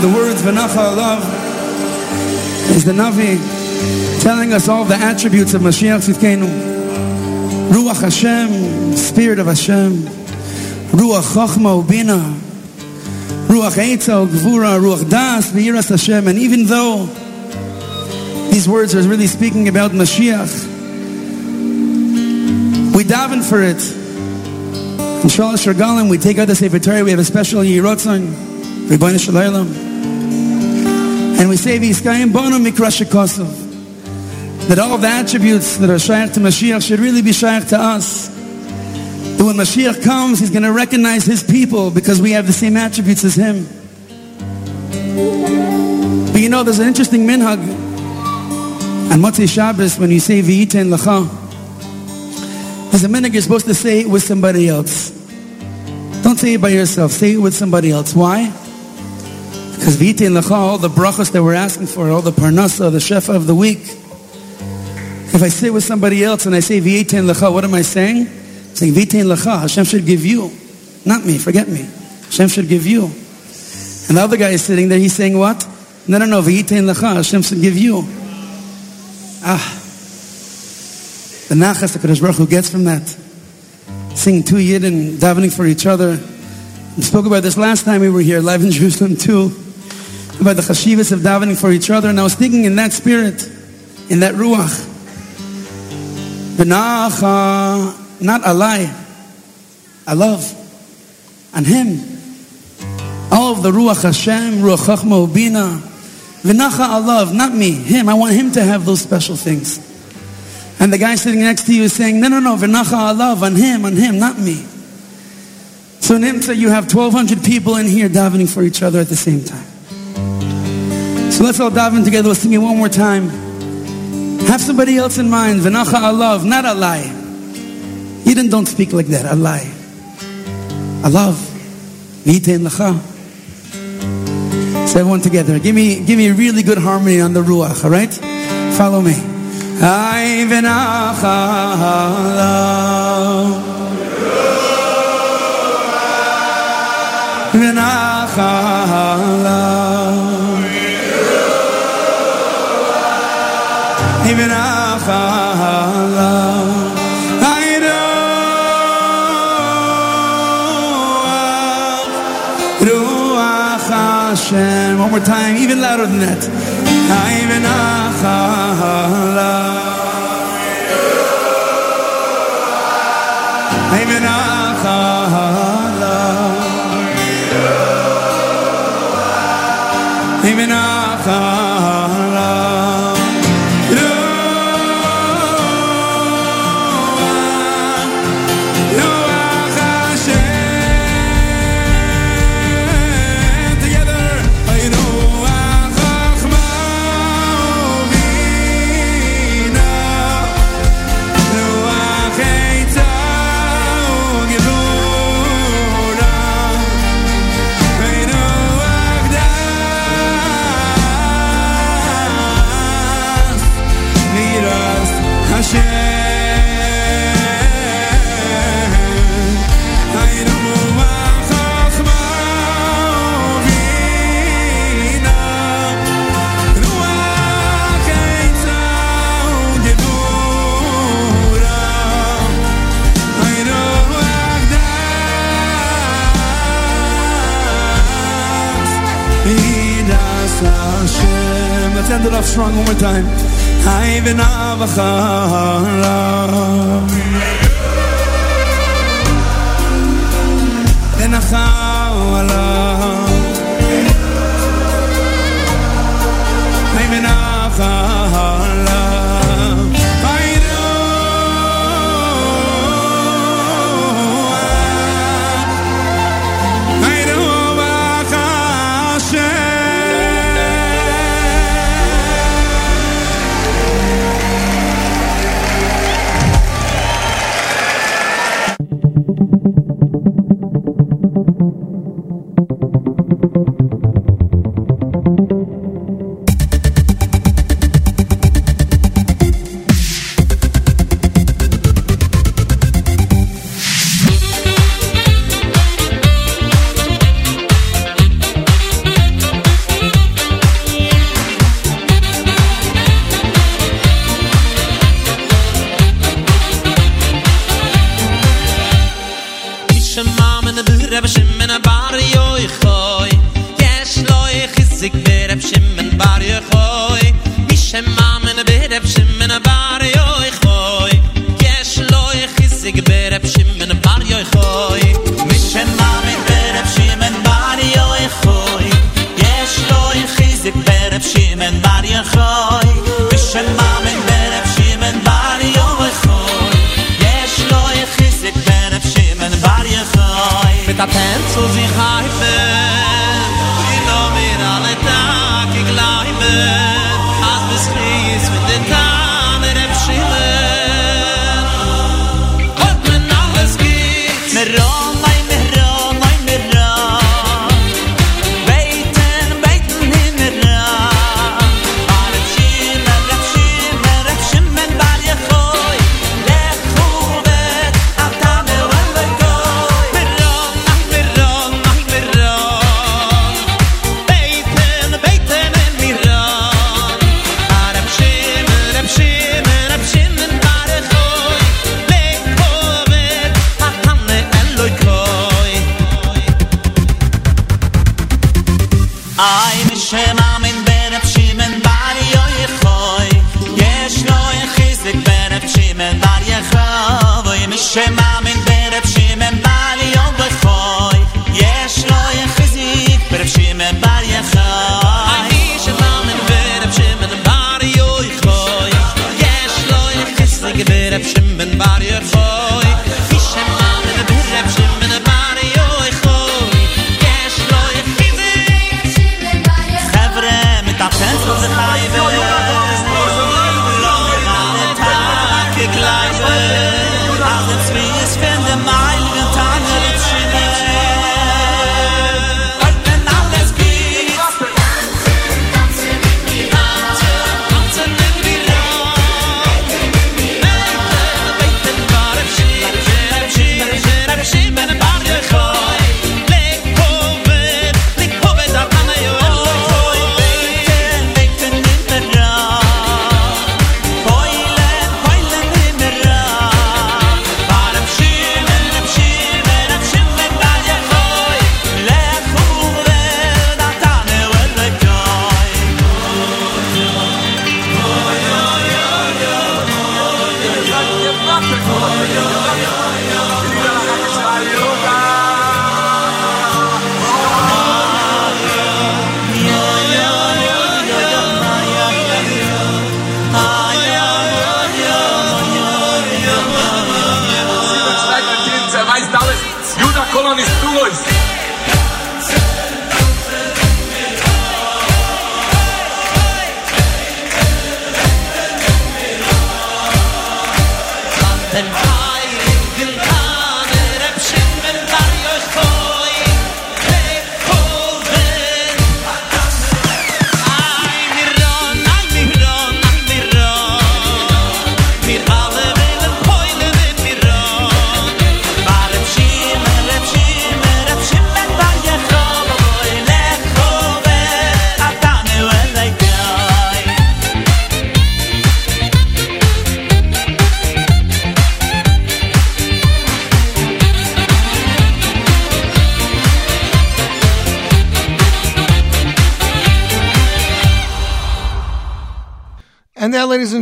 The words Vanacha love is the Navi telling us all the attributes of Mashiach Tzidkenu. Ruach Hashem, Spirit of Hashem. Ruach Chochma Ubina. Ruach Eitzel, Gvura, Ruach Das, V'yiras Hashem. And even though these words are really speaking about Mashiach, we daven for it. In Shalosh Regalim, we take out the Sefer Torah, we have a special Yerotzon, Rebbeinu Shalaylam. And we say, V'yiskayim bono mikrash Kosov. That all the attributes that are shaykh to Mashiach should really be shaykh to us. That when Mashiach comes, he's going to recognize his people because we have the same attributes as him. But you know, there's an interesting minhag. On Motzei Shabbos, when you say V'yitein Lacha, there's a minhag you're supposed to say it with somebody else. Say it by yourself. Say it with somebody else. Why? Because V'yitein Lacha, all the brachas that we're asking for, all the parnasa, the shefa of the week, if I say it with somebody else and I say V'yitein Lacha, what am I saying? I'm saying V'yitein Lacha, Hashem should give you. Not me, forget me. Hashem should give you. And the other guy is sitting there, he's saying what? No, no, no, V'yitein Lacha, Hashem should give you. Ah. The nachas the Baruch Hu gets from that. Singing two Yidden, davening for each other. We spoke about this last time we were here, live in Jerusalem too. About the chashivas of davening for each other. And I was thinking in that spirit, in that ruach. Benacha, not a lie. I love. On him. All of the ruach Hashem, ruach chachma ubina. V'nacha I love, not me, him. I want him to have those special things. And the guy sitting next to you is saying, no, no, no, v'nacha I love, on him, on him, not me. So in you have 1,200 people in here davening for each other at the same time. So let's all daven together. Let's sing it one more time. Have somebody else in mind. V'nacha I love, not a lie. Eden don't speak like that, a lie. Love. V'yitein lacha. So everyone together. Give me, give me a really good harmony on the ruach, all right? Follow me. Ay v'nacha love. time, even louder than that. Ah, stand it up strong one more time. I bin avachala. Ben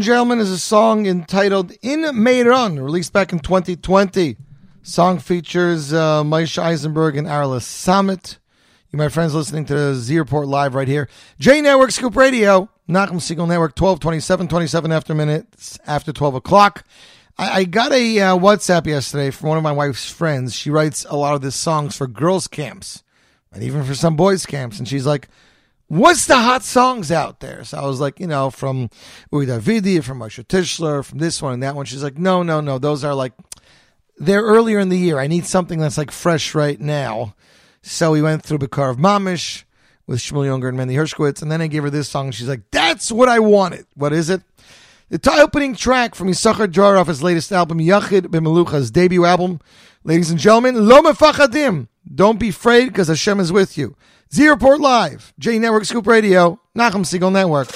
and gentlemen, is a song entitled In Meiron, released back in 2020. Song features uh, Moshe Eisenberg and Arla Summit. You, my friends, listening to the Z Report live right here. J Network Scoop Radio, Nachum Segal Network, 12, 27, 27 after minutes after 12 o'clock. I, I got a uh, WhatsApp yesterday from one of my wife's friends. She writes a lot of these songs for girls' camps and even for some boys' camps. And she's like, What's the hot songs out there? So I was like, you know, from Uri Davidi, from Moshe Tischler, from this one and that one. She's like, no, no, no. Those are like, they're earlier in the year. I need something that's like fresh right now. So we went through Bakar of Mamish with Shmuel Younger and Mandy Hershkowitz. And then I gave her this song. And she's like, that's what I wanted. What is it? The tie opening track from Yisachar off his latest album, Yachid B'Melucha's debut album. Ladies and gentlemen, Lo Mefachadim. Don't be afraid because Hashem is with you. Z Report Live, J Network Scoop Radio, Nachum Segal Network.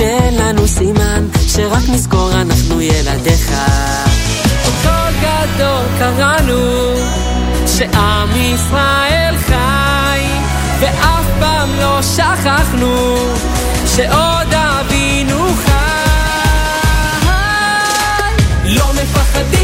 שתיתן לנו סימן, שרק נזכור אנחנו ילדיך. קול גדול קראנו, שעם ישראל חי, ואף פעם לא שכחנו, שעוד אבינו חי. לא מפחדים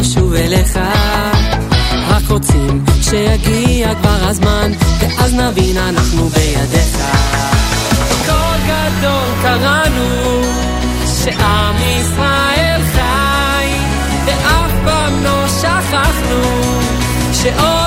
לשוב אליך. רק רוצים שיגיע כבר הזמן ואז נבין אנחנו בידיך. קול גדול קראנו שעם ישראל חי ואף פעם לא שכחנו שעוד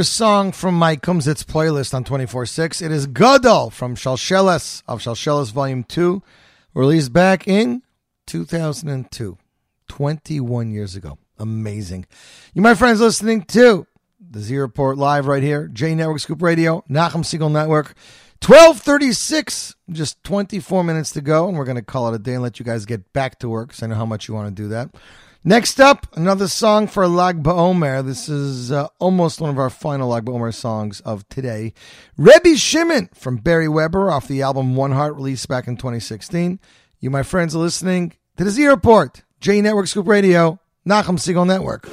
another song from my Kumsitz playlist on 24-6. It is Gadol from Shalsheles of Shalsheles Volume 2, released back in 2002, 21 years ago. Amazing. You, my friends, listening to the Z Report live right here, J Network Scoop Radio, Nachum Segal Network. 1236, just 24 minutes to go, and we're going to call it a day and let you guys get back to work because I know how much you want to do that. Next up, another song for Lag BaOmer. This is uh, almost one of our final Lag BaOmer songs of today. Rebbe Shimon from Barry Weber off the album One Heart, released back in 2016. You, my friends, are listening to the Z Report, J Network Scoop Radio, Nachum Segal Network.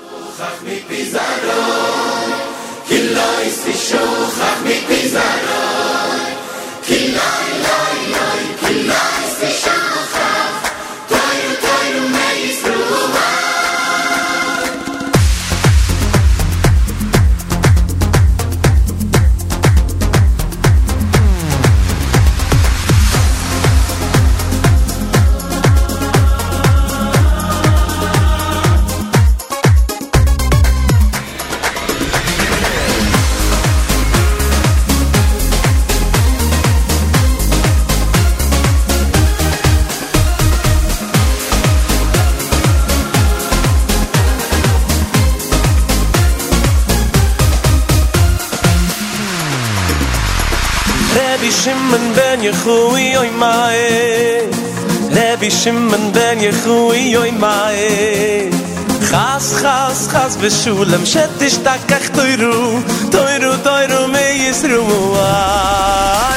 Rebi Shimon ben Yechui oi mae. Rebi Shimon ben Yechui oi mae. Chas, chas, chas, v'shulem shetish takach toiru Toiru, toiru, me yisru, ay ah.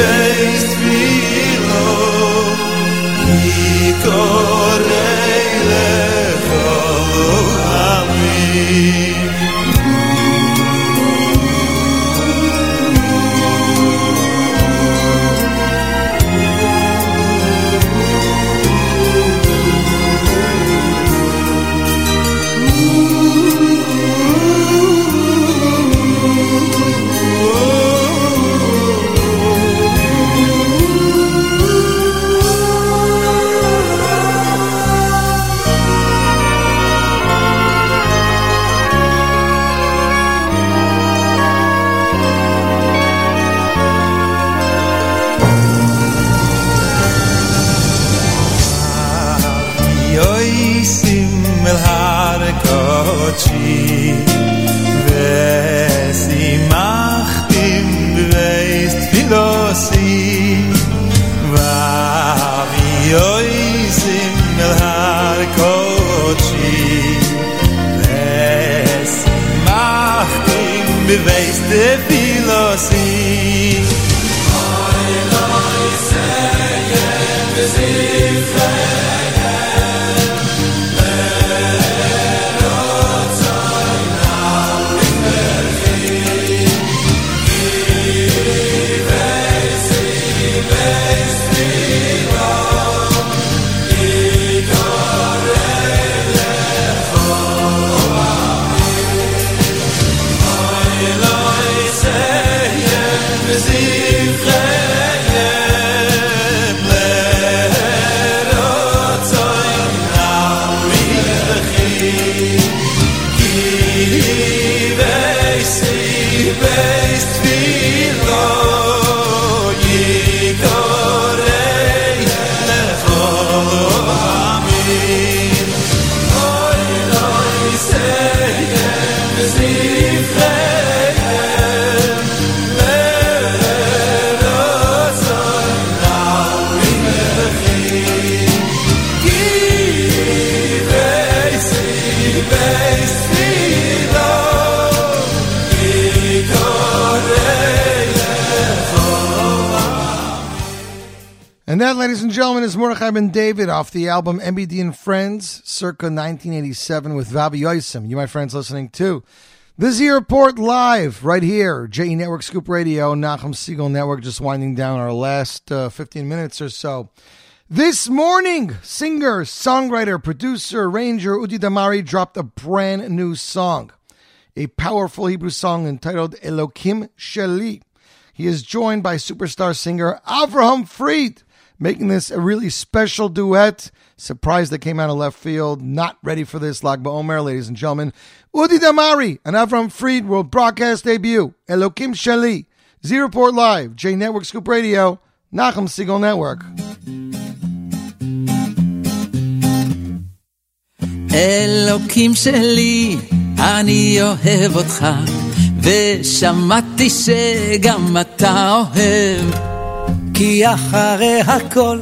geistl no ikorayle gol am off the album MBD and Friends, circa 1987, with Vavi Yoisim. You, my friends, listening to the Z Report live right here, J Network Scoop Radio, Nachum Segal Network, just winding down our last uh, 15 minutes or so. This morning, singer, songwriter, producer, arranger Udi Damari dropped a brand new song, a powerful Hebrew song entitled Elokim Sheli. He is joined by superstar singer Avraham Fried, making this a really special duet. Surprise that came out of left field. Not ready for this. Lag BaOmer, ladies and gentlemen. Udi Damari and Avram Fried world broadcast debut. Elokim Sheli. report Live, J Network Scoop Radio, Nachum Segal Network. אלוקים שלי, אני אוהב אותך, ושמעתי שגם אתה אוהב כי אחרי הכל,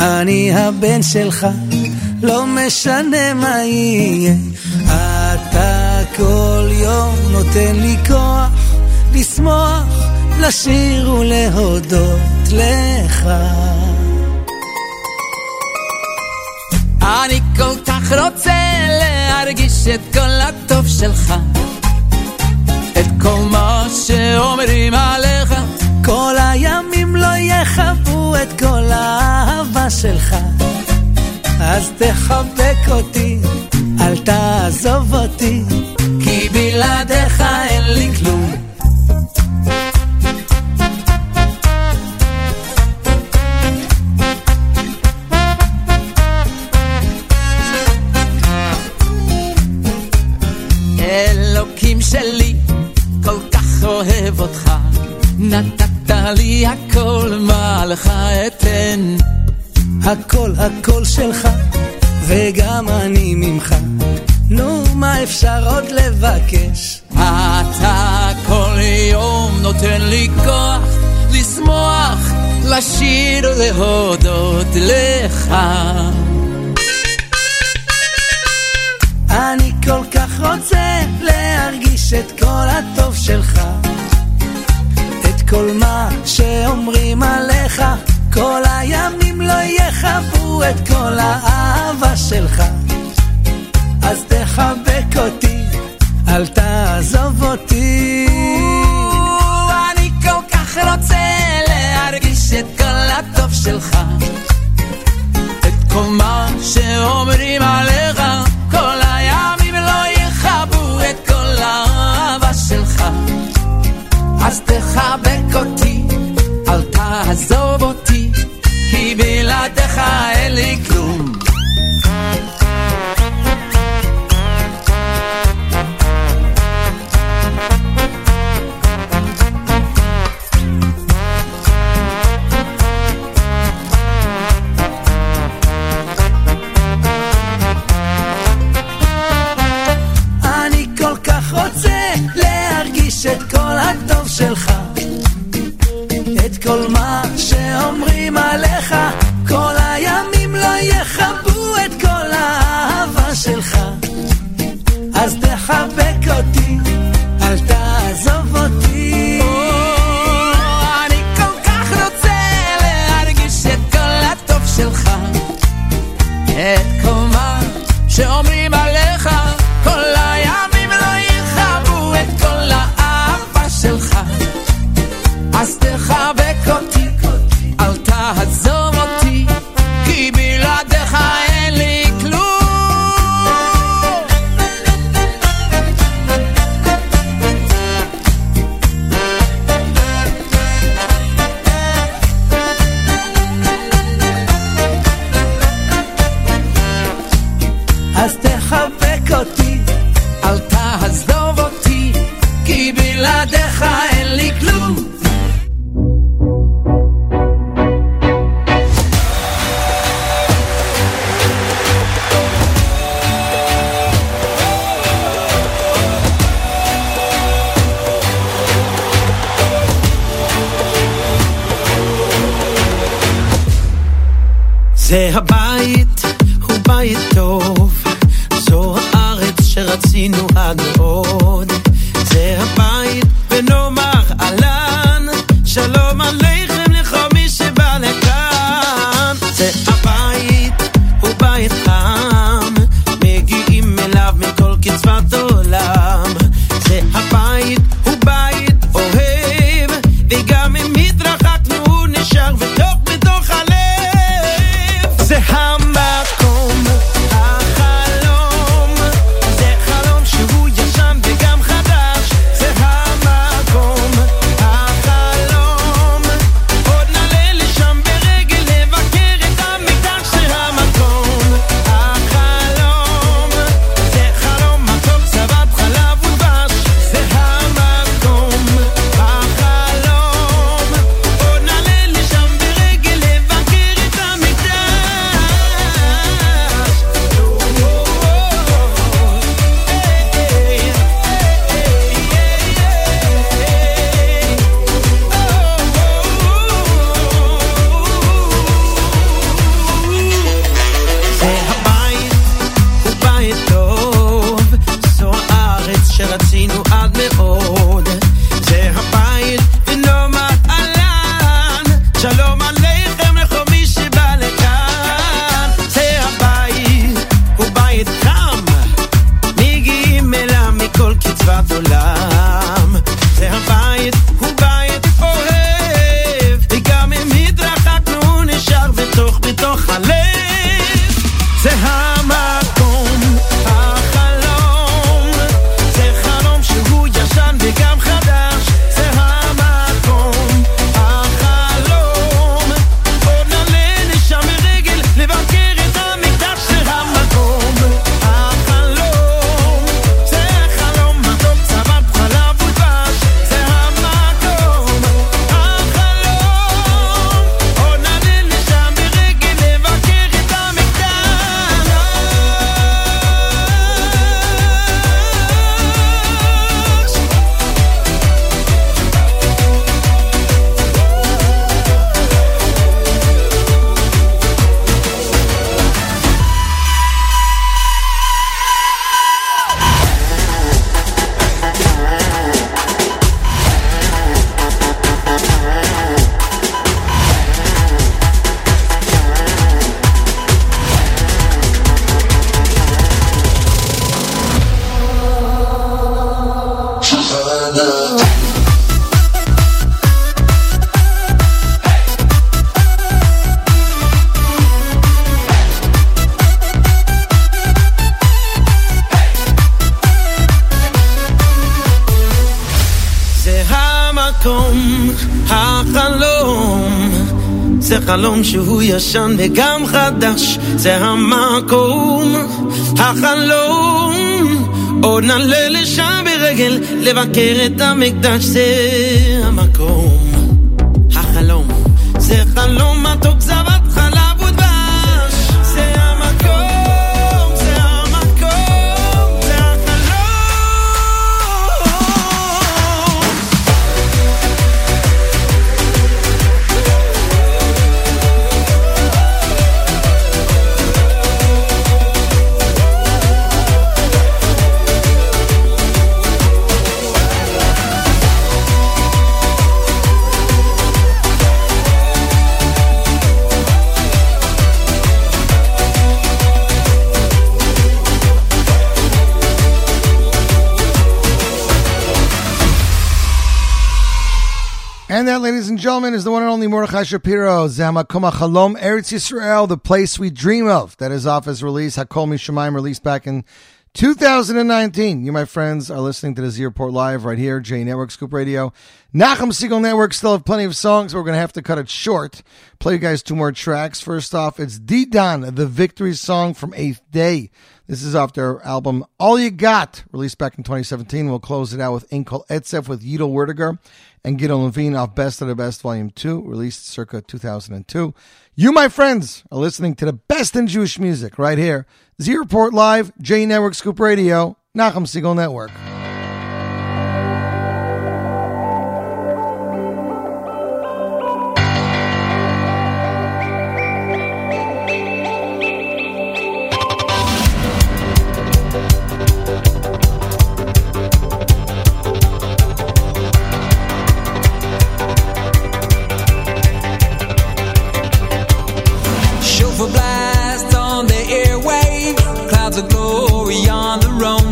אני הבן שלך, לא משנה מה יהיה. אתה כל יום נותן לי כוח, לשמוח, לשיר ולהודות לך. אני כל כך רוצה להרגיש את כל הטוב שלך, את כל מה שאומרים עליך. כל הימים לא יכבו את כל האהבה שלך. אז תחבק אותי, אל תעזוב אותי, כי בלעדיך אין לי כלום. אלוקים שלי, כל כך אוהב אותך, נתת לי הכל, לך אתן? הכל הכל שלך, וגם אני ממך. נו, מה אפשר עוד לבקש? אתה כל יום נותן לי כוח לשמוח, לשיר ולהודות לך. אני כל כך רוצה להרגיש את כל הטוב שלך, כל מה שאומרים עליך, כל הימים לא יכבו את כל האהבה שלך. אז תחבק אותי, אל תעזוב אותי. אני כל כך רוצה להרגיש את כל הטוב שלך, את כל מה שאומרים עליך, אז תחבק אותי, אל תעזוב אותי, כי בלעדיך אין לי כלום. שלך, את כל מה שאומרים עליך, כל הימים לא יכבו את כל האהבה שלך. אז תחבק אותי, אל תעזוב אותי. חלום שהוא ישן וגם חדש, זה המקום, החלום. עוד נעלה לשם ברגל, לבקר את המקדש, זה and gentlemen, is the one and only Mordechai Shapiro, Zamakum Chalom, Eretz Yisrael, the place we dream of. That is off his release, Hakol Mishamayim, released back in 2019. You, my friends, are listening to the Z Report Live right here, J Network, Scoop Radio. Nachum Segal Network still have plenty of songs, but we're going to have to cut it short. Play you guys two more tracks. First off, it's Didan, the victory song from Eighth Day. This is off their album All You Got, released back in 2017. We'll close it out with Inkol Etzef with Yidel Werdyger and Gidon Levine off Best of the Best Volume 2, released circa 2002. You, my friends, are listening to the best in Jewish music right here. Z Report Live, J Network Scoop Radio, Nachum Segal Network.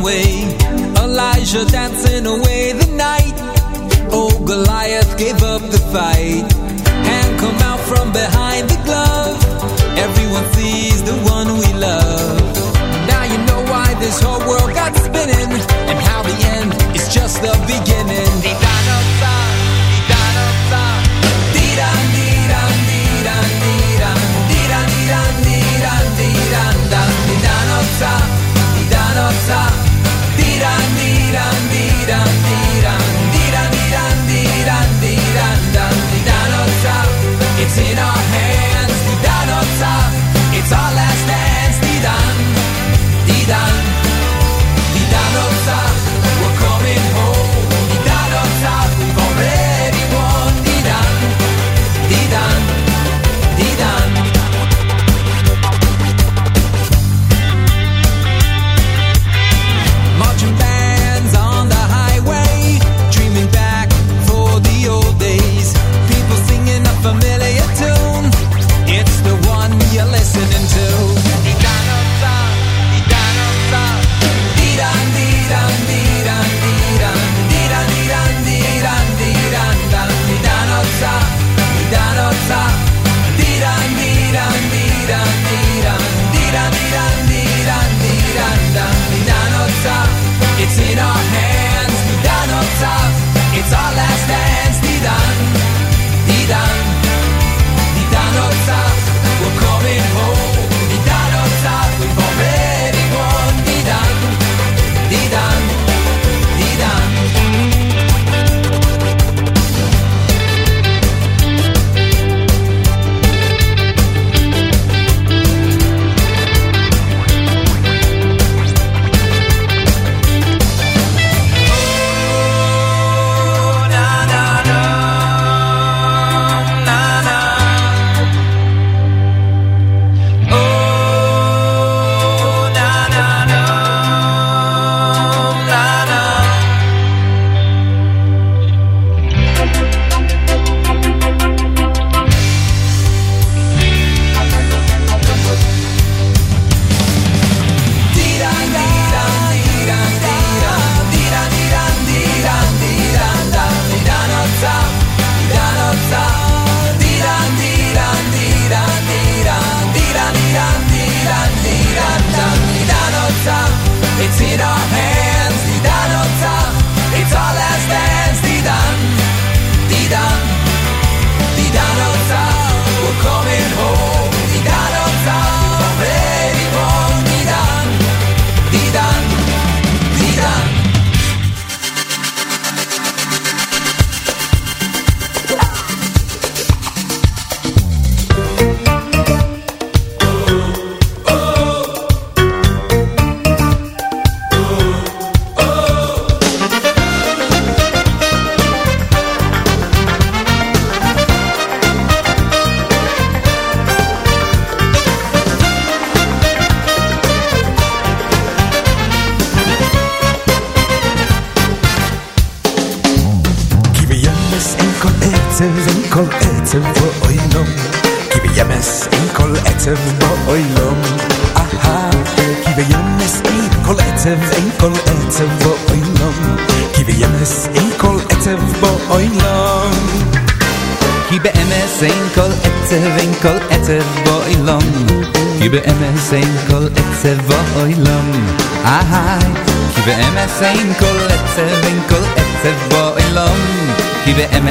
The. Elijah dancing away the night. Oh, Goliath gave up the fight. Hand come out from behind the glove. Everyone sees the one we love. Now you know why this whole world got spinning, and how the end is just the beginning.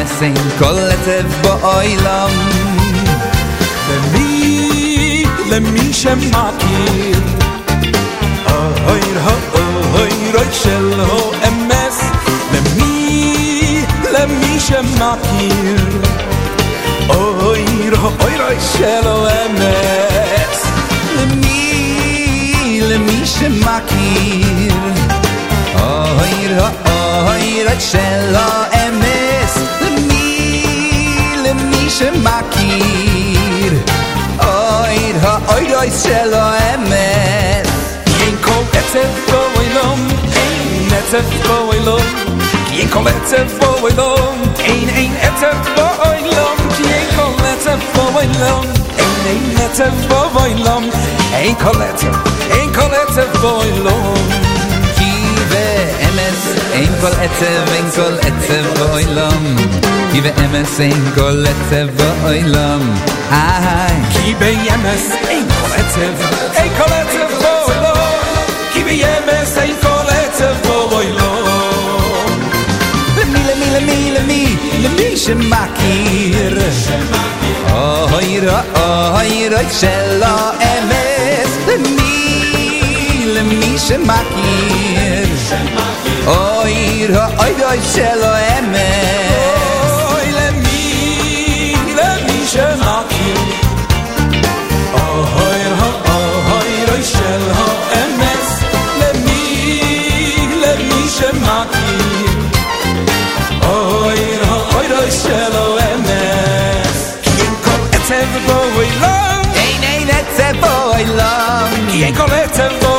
חסן kolletev לטב באוילם למי, למי שמכיר אויר, אויר, אויר של הו-אמס למי, למי שמכיר אויר, אויר, אויר של הו-אמס למי, למי שמכיר אויר, אויר, אויר של הו-אמס שמישה מכיר אויר האויר אוי שלו אמת אין כל עצב בו אילום אין עצב בו אילום כי אין כל עצב בו אילום אין אין עצב בו אילום כי אין כל עצב בו אילום אין אין עצב בו אילום אין כל עצב אין כל אין כל עצב בו אילום ein kol etze wen kol etze voilam i we em ein kol etze voilam ah ki be em es ein kol etze ein kol etze voilam ki be em es ein kol etze voilam mi le mi le mi le mi le mi sche makir. oh hayra oh hayra shella em le mi sche írha agyaj szela emez Oly le mi, le mi sem aki Ahajra, ahajra selha emez Le mi, le mi sem aki Ahajra, ahajra selha emez. Ilyenkor egyszer bajlam Én én egyszer bajlam Ilyenkor egyszer bajlam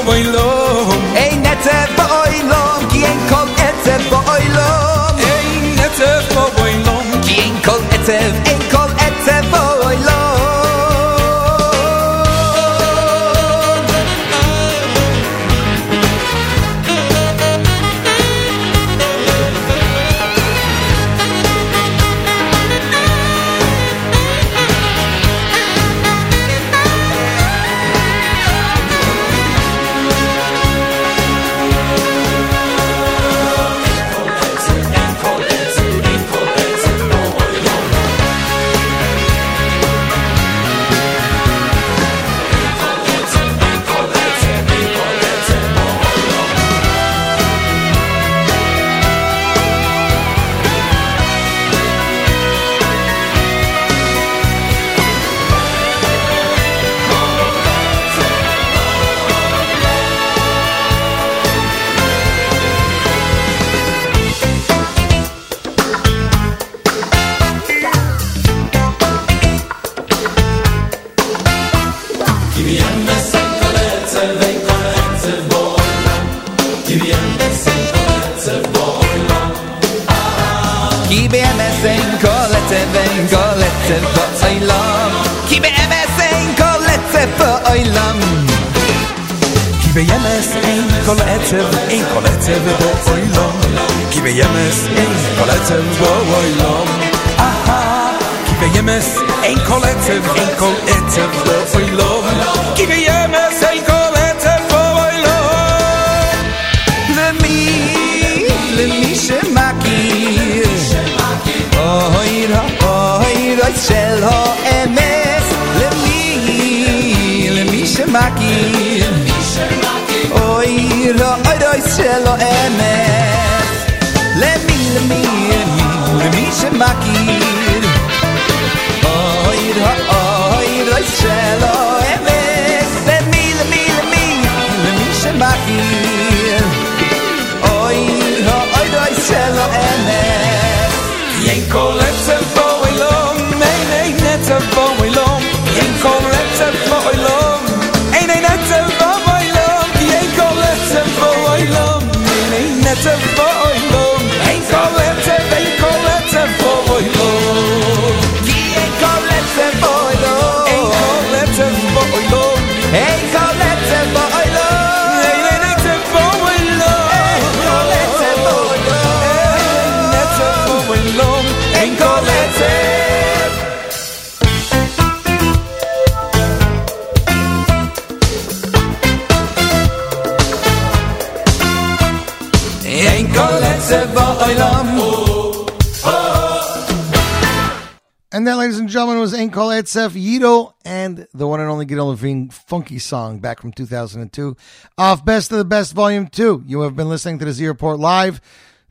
funky song back from 2002 off Best of the Best Volume 2. You have been listening to the Z Report Live.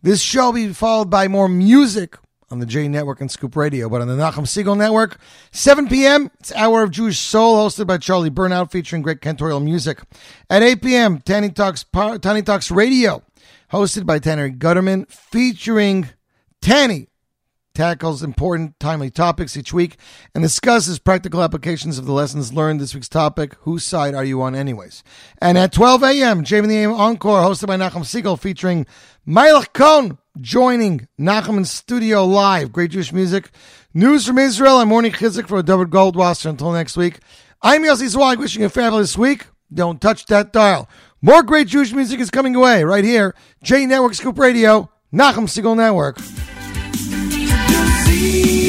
This show will be followed by more music on the J Network and Scoop Radio, but on the Nachum Segal Network, 7 p.m., it's Hour of Jewish Soul, hosted by Charlie Bernhaut, featuring great cantorial music. At 8 p.m., Tanny Talks, Tiny Talks Radio, hosted by Tanner Gutterman, featuring Tanny tackles important, timely topics each week and discusses practical applications of the lessons learned. This week's topic, whose side are you on anyways? And at 12 a.m., JM the Encore, hosted by Nachum Segal, featuring Meilach Kohn, joining Nachum in studio live. Great Jewish music. News from Israel and Morning Chizuk for David Goldwasser. Until next week, I'm Yossi Zweig, wishing you a fabulous week. Don't touch that dial. More great Jewish music is coming away right here. J Network Scoop Radio, Nachum Segal Network. You.